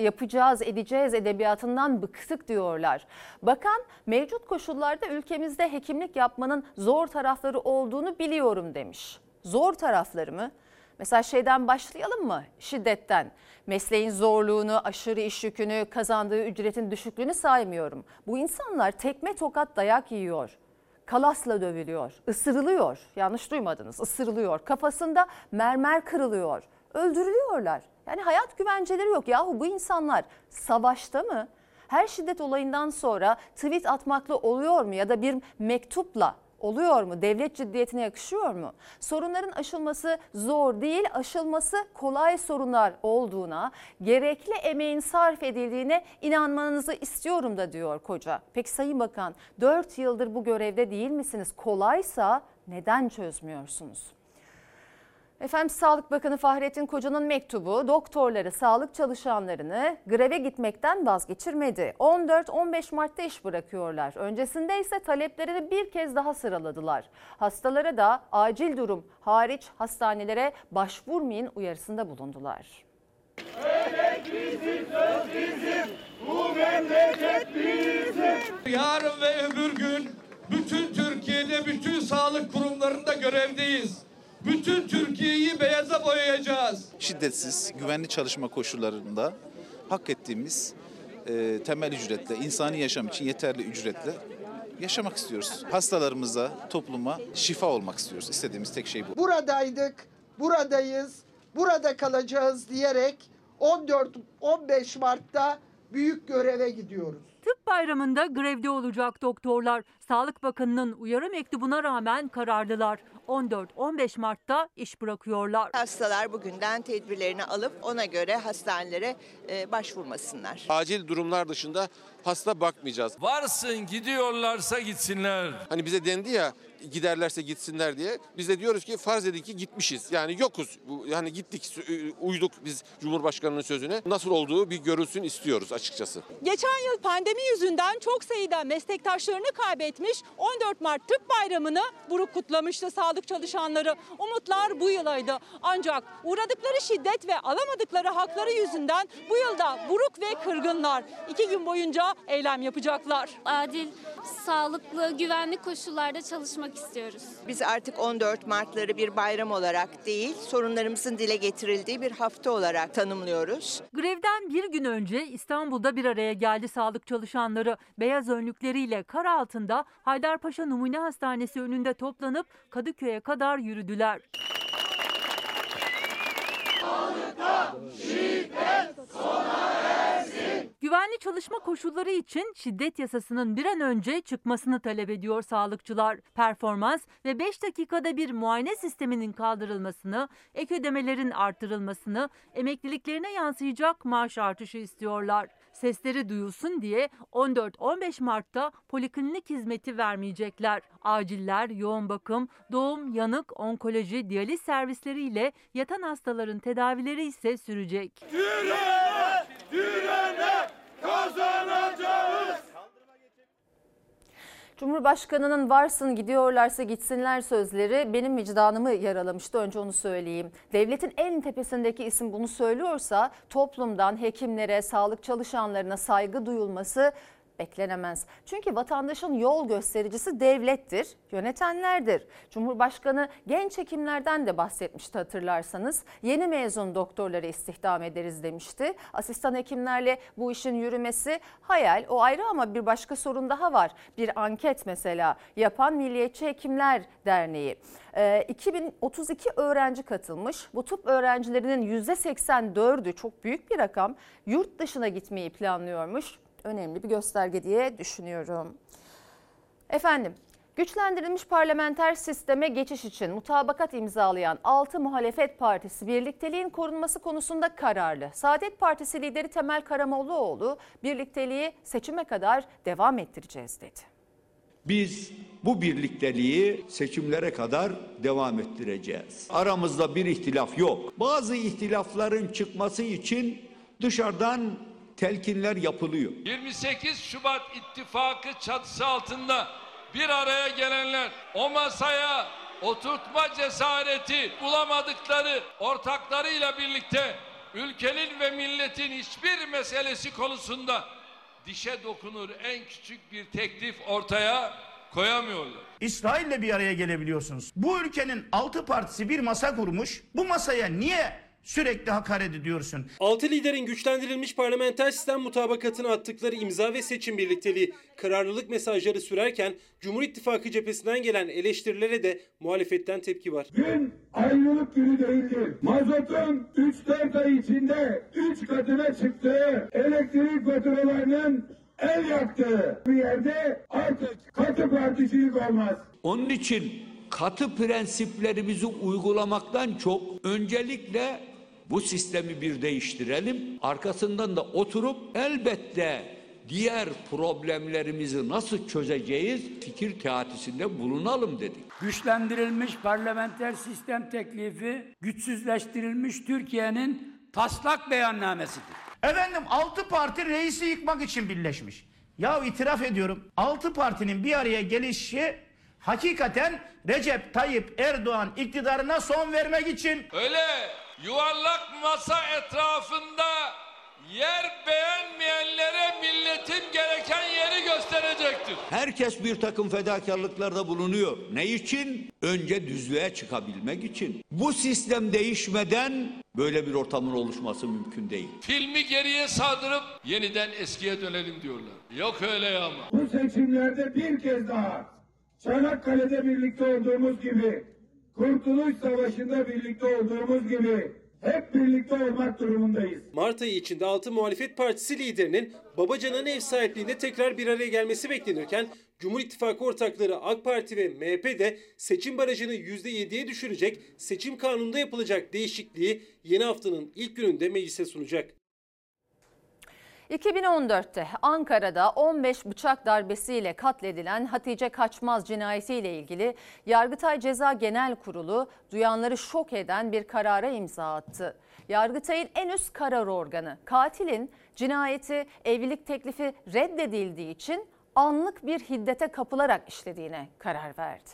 Speaker 1: yapacağız, edeceğiz edebiyatından bıktık diyorlar. Bakan mevcut koşullarda ülkemizde hekimlik yapmanın zor tarafları olduğunu biliyorum demiş. Zor tarafları mı? Mesela şeyden başlayalım mı? Şiddetten. Mesleğin zorluğunu, aşırı iş yükünü, kazandığı ücretin düşüklüğünü saymıyorum. Bu insanlar tekme tokat dayak yiyor. Kalasla dövülüyor, ısırılıyor. Yanlış duymadınız, ısırılıyor. Kafasında mermer kırılıyor. Öldürülüyorlar. Yani hayat güvenceleri yok. Yahu bu insanlar savaşta mı? Her şiddet olayından sonra tweet atmakla oluyor mu ya da bir mektupla oluyor mu? Devlet ciddiyetine yakışıyor mu? Sorunların aşılması zor değil, aşılması kolay sorunlar olduğuna, gerekli emeğin sarf edildiğine inanmanızı istiyorum da diyor koca. Peki Sayın Bakan 4 yıldır bu görevde değil misiniz? Kolaysa neden çözmüyorsunuz? Efendim Sağlık Bakanı Fahrettin Koca'nın mektubu doktorları, sağlık çalışanlarını greve gitmekten vazgeçirmedi. 14-15 Mart'ta iş bırakıyorlar. Öncesinde ise taleplerini bir kez daha sıraladılar. Hastalara da acil durum hariç hastanelere başvurmayın uyarısında bulundular.
Speaker 56: Ölek bizim, söz bizim, bu memleket bizim. Yarın ve öbür gün bütün Türkiye'de bütün sağlık kurumlarında görevdeyiz. Bütün Türkiye'yi beyaza boyayacağız.
Speaker 57: Şiddetsiz, güvenli çalışma koşullarında hak ettiğimiz e, temel ücretle, insani yaşam için yeterli ücretle yaşamak istiyoruz. Hastalarımıza, topluma şifa olmak istiyoruz. İstediğimiz tek şey bu.
Speaker 58: Buradaydık, buradayız, burada kalacağız diyerek 14-15 Mart'ta büyük göreve gidiyoruz.
Speaker 45: Tıp bayramında grevde olacak doktorlar. Sağlık Bakanı'nın uyarı mektubuna rağmen kararlılar. 14-15 Mart'ta iş bırakıyorlar.
Speaker 59: Hastalar bugünden tedbirlerini alıp ona göre hastanelere e, başvurmasınlar.
Speaker 60: Acil durumlar dışında hasta bakmayacağız.
Speaker 54: Varsın gidiyorlarsa gitsinler.
Speaker 60: Hani bize dendi ya giderlerse gitsinler diye. Biz de diyoruz ki farz edin ki gitmişiz. Yani yokuz. Yani gittik, uyduk biz Cumhurbaşkanı'nın sözüne. Nasıl olduğu bir görülsün istiyoruz açıkçası.
Speaker 61: Geçen yıl pandemi yüzünden çok sayıda meslektaşlarını kaybetmiş 14 Mart Tıp Bayramı'nı buruk kutlamıştı sağlık çalışanları. Umutlar bu yılaydı. Ancak uğradıkları şiddet ve alamadıkları hakları yüzünden bu yılda buruk ve kırgınlar. İki gün boyunca eylem yapacaklar.
Speaker 62: Adil, sağlıklı, güvenli koşullarda çalışmak istiyoruz.
Speaker 59: Biz artık 14 Mart'ları bir bayram olarak değil, sorunlarımızın dile getirildiği bir hafta olarak tanımlıyoruz.
Speaker 45: Grevden bir gün önce İstanbul'da bir araya geldi sağlık çalışanları. Beyaz önlükleriyle kar altında Haydarpaşa Numune Hastanesi önünde toplanıp Kadıköy'e kadar yürüdüler. Güvenli çalışma koşulları için şiddet yasasının bir an önce çıkmasını talep ediyor sağlıkçılar. Performans ve 5 dakikada bir muayene sisteminin kaldırılmasını, ek ödemelerin artırılmasını, emekliliklerine yansıyacak maaş artışı istiyorlar. Sesleri duyulsun diye 14-15 Mart'ta poliklinik hizmeti vermeyecekler. Aciller, yoğun bakım, doğum, yanık, onkoloji, diyaliz servisleriyle yatan hastaların tedavileri ise sürecek.
Speaker 56: Direne, direne kazanacağız.
Speaker 1: Cumhurbaşkanının varsın gidiyorlarsa gitsinler sözleri benim vicdanımı yaralamıştı önce onu söyleyeyim. Devletin en tepesindeki isim bunu söylüyorsa toplumdan hekimlere, sağlık çalışanlarına saygı duyulması beklenemez. Çünkü vatandaşın yol göstericisi devlettir, yönetenlerdir. Cumhurbaşkanı genç hekimlerden de bahsetmişti hatırlarsanız. Yeni mezun doktorları istihdam ederiz demişti. Asistan hekimlerle bu işin yürümesi hayal o ayrı ama bir başka sorun daha var. Bir anket mesela yapan Milliyetçi Hekimler Derneği. 2032 ee, öğrenci katılmış. Bu tıp öğrencilerinin %84'ü çok büyük bir rakam yurt dışına gitmeyi planlıyormuş önemli bir gösterge diye düşünüyorum. Efendim Güçlendirilmiş parlamenter sisteme geçiş için mutabakat imzalayan 6 muhalefet partisi birlikteliğin korunması konusunda kararlı. Saadet Partisi lideri Temel Karamollaoğlu birlikteliği seçime kadar devam ettireceğiz dedi.
Speaker 55: Biz bu birlikteliği seçimlere kadar devam ettireceğiz. Aramızda bir ihtilaf yok. Bazı ihtilafların çıkması için dışarıdan telkinler yapılıyor.
Speaker 54: 28 Şubat ittifakı çatısı altında bir araya gelenler o masaya oturtma cesareti bulamadıkları ortaklarıyla birlikte ülkenin ve milletin hiçbir meselesi konusunda dişe dokunur en küçük bir teklif ortaya koyamıyorlar.
Speaker 44: İsrail'le bir araya gelebiliyorsunuz. Bu ülkenin altı partisi bir masa kurmuş. Bu masaya niye sürekli hakaret ediyorsun?
Speaker 36: Altı liderin güçlendirilmiş parlamenter sistem mutabakatına attıkları imza ve seçim birlikteliği kararlılık mesajları sürerken Cumhur İttifakı cephesinden gelen eleştirilere de muhalefetten tepki var.
Speaker 56: Gün ayrılık günü değildir. Mazotun 3-4 ay içinde 3 katına çıktığı elektrik faturalarının el yaktığı bir yerde artık katı particilik olmaz.
Speaker 55: Onun için katı prensiplerimizi uygulamaktan çok öncelikle bu sistemi bir değiştirelim. Arkasından da oturup elbette diğer problemlerimizi nasıl çözeceğiz fikir teatisinde bulunalım dedik.
Speaker 63: Güçlendirilmiş parlamenter sistem teklifi güçsüzleştirilmiş Türkiye'nin taslak beyannamesidir.
Speaker 44: Efendim altı parti reisi yıkmak için birleşmiş. Ya itiraf ediyorum altı partinin bir araya gelişi hakikaten Recep Tayyip Erdoğan iktidarına son vermek için.
Speaker 54: Öyle yuvarlak masa etrafında yer beğenmeyenlere milletin gereken yeri gösterecektir.
Speaker 55: Herkes bir takım fedakarlıklarda bulunuyor. Ne için? Önce düzlüğe çıkabilmek için. Bu sistem değişmeden böyle bir ortamın oluşması mümkün değil.
Speaker 54: Filmi geriye sardırıp yeniden eskiye dönelim diyorlar. Yok öyle ama.
Speaker 56: Bu seçimlerde bir kez daha Çanakkale'de birlikte olduğumuz gibi, Kurtuluş Savaşı'nda birlikte olduğumuz gibi hep birlikte olmak durumundayız.
Speaker 36: Mart ayı içinde 6 muhalefet partisi liderinin Babacan'ın ev sahipliğinde tekrar bir araya gelmesi beklenirken Cumhur İttifakı ortakları AK Parti ve MHP de seçim barajını %7'ye düşürecek seçim kanununda yapılacak değişikliği yeni haftanın ilk gününde meclise sunacak.
Speaker 1: 2014'te Ankara'da 15 bıçak darbesiyle katledilen Hatice Kaçmaz cinayetiyle ilgili Yargıtay Ceza Genel Kurulu duyanları şok eden bir karara imza attı. Yargıtay'ın en üst karar organı katilin cinayeti evlilik teklifi reddedildiği için anlık bir hiddete kapılarak işlediğine karar verdi.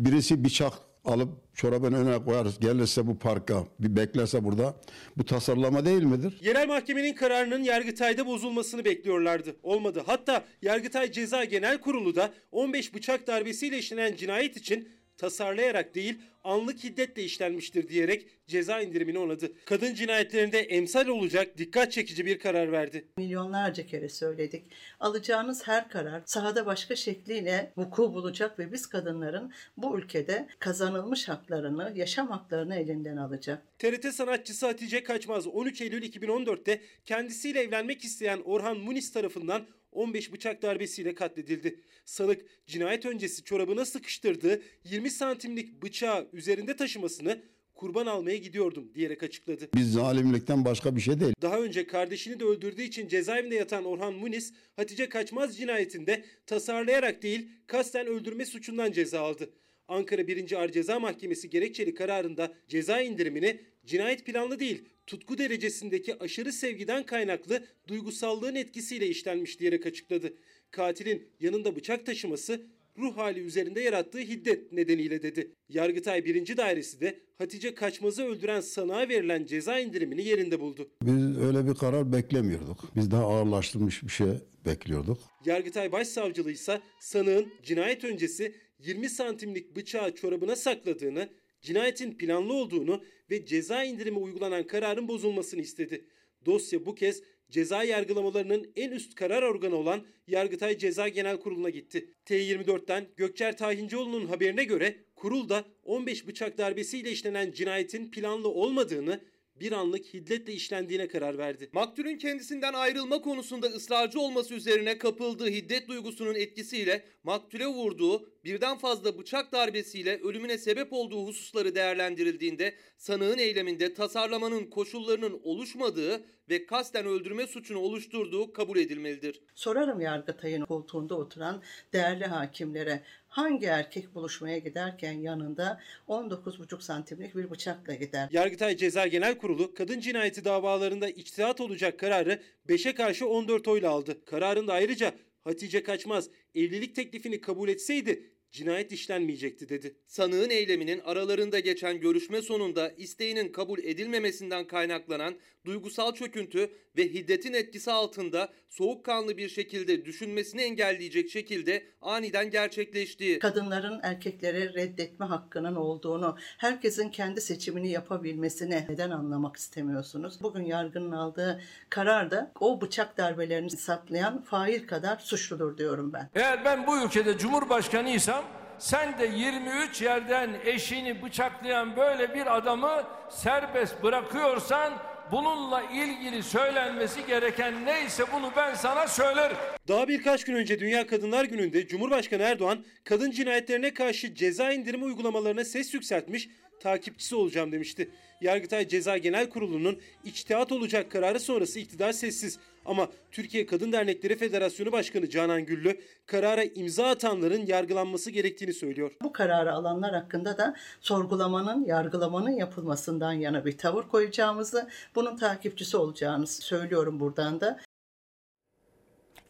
Speaker 64: Birisi bıçak alıp çorabın önüne koyarız. Gelirse bu parka bir beklerse burada. Bu tasarlama değil midir?
Speaker 36: Yerel mahkemenin kararının Yargıtay'da bozulmasını bekliyorlardı. Olmadı. Hatta Yargıtay Ceza Genel Kurulu da 15 bıçak darbesiyle işlenen cinayet için tasarlayarak değil anlık hiddetle işlenmiştir diyerek ceza indirimini onadı. Kadın cinayetlerinde emsal olacak dikkat çekici bir karar verdi.
Speaker 65: Milyonlarca kere söyledik. Alacağınız her karar sahada başka şekliyle vuku bulacak ve biz kadınların bu ülkede kazanılmış haklarını, yaşam haklarını elinden alacak.
Speaker 36: TRT sanatçısı Hatice Kaçmaz 13 Eylül 2014'te kendisiyle evlenmek isteyen Orhan Muniz tarafından 15 bıçak darbesiyle katledildi. Sanık cinayet öncesi çorabına sıkıştırdığı 20 santimlik bıçağı üzerinde taşımasını kurban almaya gidiyordum diyerek açıkladı.
Speaker 64: Biz zalimlikten başka bir şey değil.
Speaker 36: Daha önce kardeşini de öldürdüğü için cezaevinde yatan Orhan Muniz, Hatice Kaçmaz cinayetinde tasarlayarak değil kasten öldürme suçundan ceza aldı. Ankara 1. Ağır Ceza Mahkemesi gerekçeli kararında ceza indirimini cinayet planlı değil, tutku derecesindeki aşırı sevgiden kaynaklı duygusallığın etkisiyle işlenmiş diyerek açıkladı. Katilin yanında bıçak taşıması ruh hali üzerinde yarattığı hiddet nedeniyle dedi. Yargıtay 1. Dairesi de Hatice Kaçmaz'ı öldüren sanığa verilen ceza indirimini yerinde buldu.
Speaker 64: Biz öyle bir karar beklemiyorduk. Biz daha ağırlaştırmış bir şey bekliyorduk.
Speaker 36: Yargıtay Başsavcılığı ise sanığın cinayet öncesi 20 santimlik bıçağı çorabına sakladığını, cinayetin planlı olduğunu ve ceza indirimi uygulanan kararın bozulmasını istedi. Dosya bu kez ceza yargılamalarının en üst karar organı olan Yargıtay Ceza Genel Kurulu'na gitti. T24'ten Gökçer Tahincioğlu'nun haberine göre kurulda 15 bıçak darbesiyle işlenen cinayetin planlı olmadığını, bir anlık hiddetle işlendiğine karar verdi.
Speaker 66: Maktulün kendisinden ayrılma konusunda ısrarcı olması üzerine kapıldığı hiddet duygusunun etkisiyle maktule vurduğu
Speaker 36: birden fazla bıçak darbesiyle ölümüne sebep olduğu hususları değerlendirildiğinde sanığın eyleminde tasarlamanın koşullarının oluşmadığı ve kasten öldürme suçunu oluşturduğu kabul edilmelidir.
Speaker 65: Sorarım Yargıtay'ın koltuğunda oturan değerli hakimlere hangi erkek buluşmaya giderken yanında 19,5 santimlik bir bıçakla gider?
Speaker 36: Yargıtay Ceza Genel Kurulu kadın cinayeti davalarında içtihat olacak kararı 5'e karşı 14 oyla aldı. Kararında ayrıca Hatice Kaçmaz evlilik teklifini kabul etseydi cinayet işlenmeyecekti dedi. Sanığın eyleminin aralarında geçen görüşme sonunda isteğinin kabul edilmemesinden kaynaklanan duygusal çöküntü ve hiddetin etkisi altında soğukkanlı bir şekilde düşünmesini engelleyecek şekilde aniden gerçekleştiği.
Speaker 65: Kadınların erkekleri reddetme hakkının olduğunu, herkesin kendi seçimini yapabilmesini neden anlamak istemiyorsunuz? Bugün yargının aldığı kararda o bıçak darbelerini saklayan fail kadar suçludur diyorum ben.
Speaker 54: Eğer ben bu ülkede cumhurbaşkanıysam sen de 23 yerden eşini bıçaklayan böyle bir adamı serbest bırakıyorsan bununla ilgili söylenmesi gereken neyse bunu ben sana söylerim.
Speaker 36: Daha birkaç gün önce Dünya Kadınlar Günü'nde Cumhurbaşkanı Erdoğan kadın cinayetlerine karşı ceza indirimi uygulamalarına ses yükseltmiş, takipçisi olacağım demişti. Yargıtay Ceza Genel Kurulu'nun içtihat olacak kararı sonrası iktidar sessiz. Ama Türkiye Kadın Dernekleri Federasyonu Başkanı Canan Güllü karara imza atanların yargılanması gerektiğini söylüyor.
Speaker 65: Bu kararı alanlar hakkında da sorgulamanın, yargılamanın yapılmasından yana bir tavır koyacağımızı, bunun takipçisi olacağınızı söylüyorum buradan da.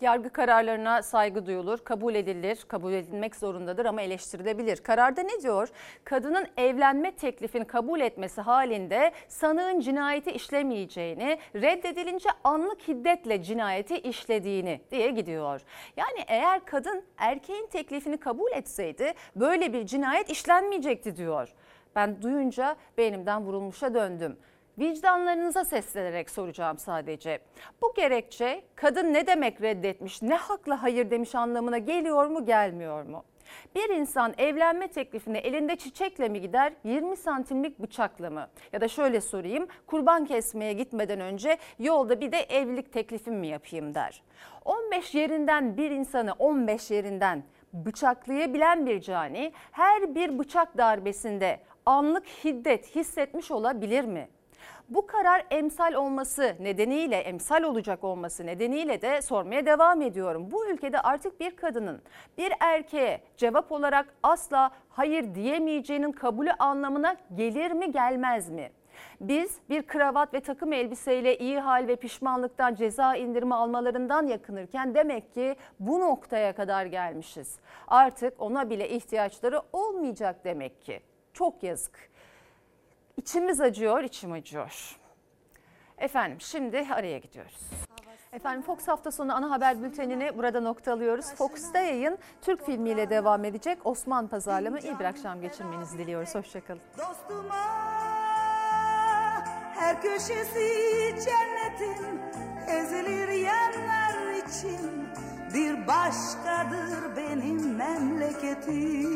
Speaker 1: Yargı kararlarına saygı duyulur, kabul edilir, kabul edilmek zorundadır ama eleştirilebilir. Kararda ne diyor? Kadının evlenme teklifini kabul etmesi halinde sanığın cinayeti işlemeyeceğini, reddedilince anlık hiddetle cinayeti işlediğini diye gidiyor. Yani eğer kadın erkeğin teklifini kabul etseydi böyle bir cinayet işlenmeyecekti diyor. Ben duyunca beynimden vurulmuşa döndüm. Vicdanlarınıza seslenerek soracağım sadece. Bu gerekçe kadın ne demek reddetmiş, ne hakla hayır demiş anlamına geliyor mu gelmiyor mu? Bir insan evlenme teklifine elinde çiçekle mi gider, 20 santimlik bıçakla mı? Ya da şöyle sorayım, kurban kesmeye gitmeden önce yolda bir de evlilik teklifim mi yapayım der. 15 yerinden bir insanı 15 yerinden bıçaklayabilen bir cani her bir bıçak darbesinde anlık hiddet hissetmiş olabilir mi? Bu karar emsal olması nedeniyle, emsal olacak olması nedeniyle de sormaya devam ediyorum. Bu ülkede artık bir kadının bir erkeğe cevap olarak asla hayır diyemeyeceğinin kabulü anlamına gelir mi gelmez mi? Biz bir kravat ve takım elbiseyle iyi hal ve pişmanlıktan ceza indirimi almalarından yakınırken demek ki bu noktaya kadar gelmişiz. Artık ona bile ihtiyaçları olmayacak demek ki. Çok yazık. İçimiz acıyor, içim acıyor. Efendim şimdi araya gidiyoruz. Efendim Fox hafta sonu ana haber bültenini burada noktalıyoruz. Fox'ta yayın Türk filmiyle devam edecek. Osman Pazarlama iyi bir akşam geçirmenizi diliyoruz. Hoşçakalın.
Speaker 67: Dostuma her köşesi cennetin ezilir yerler için bir başkadır benim memleketim.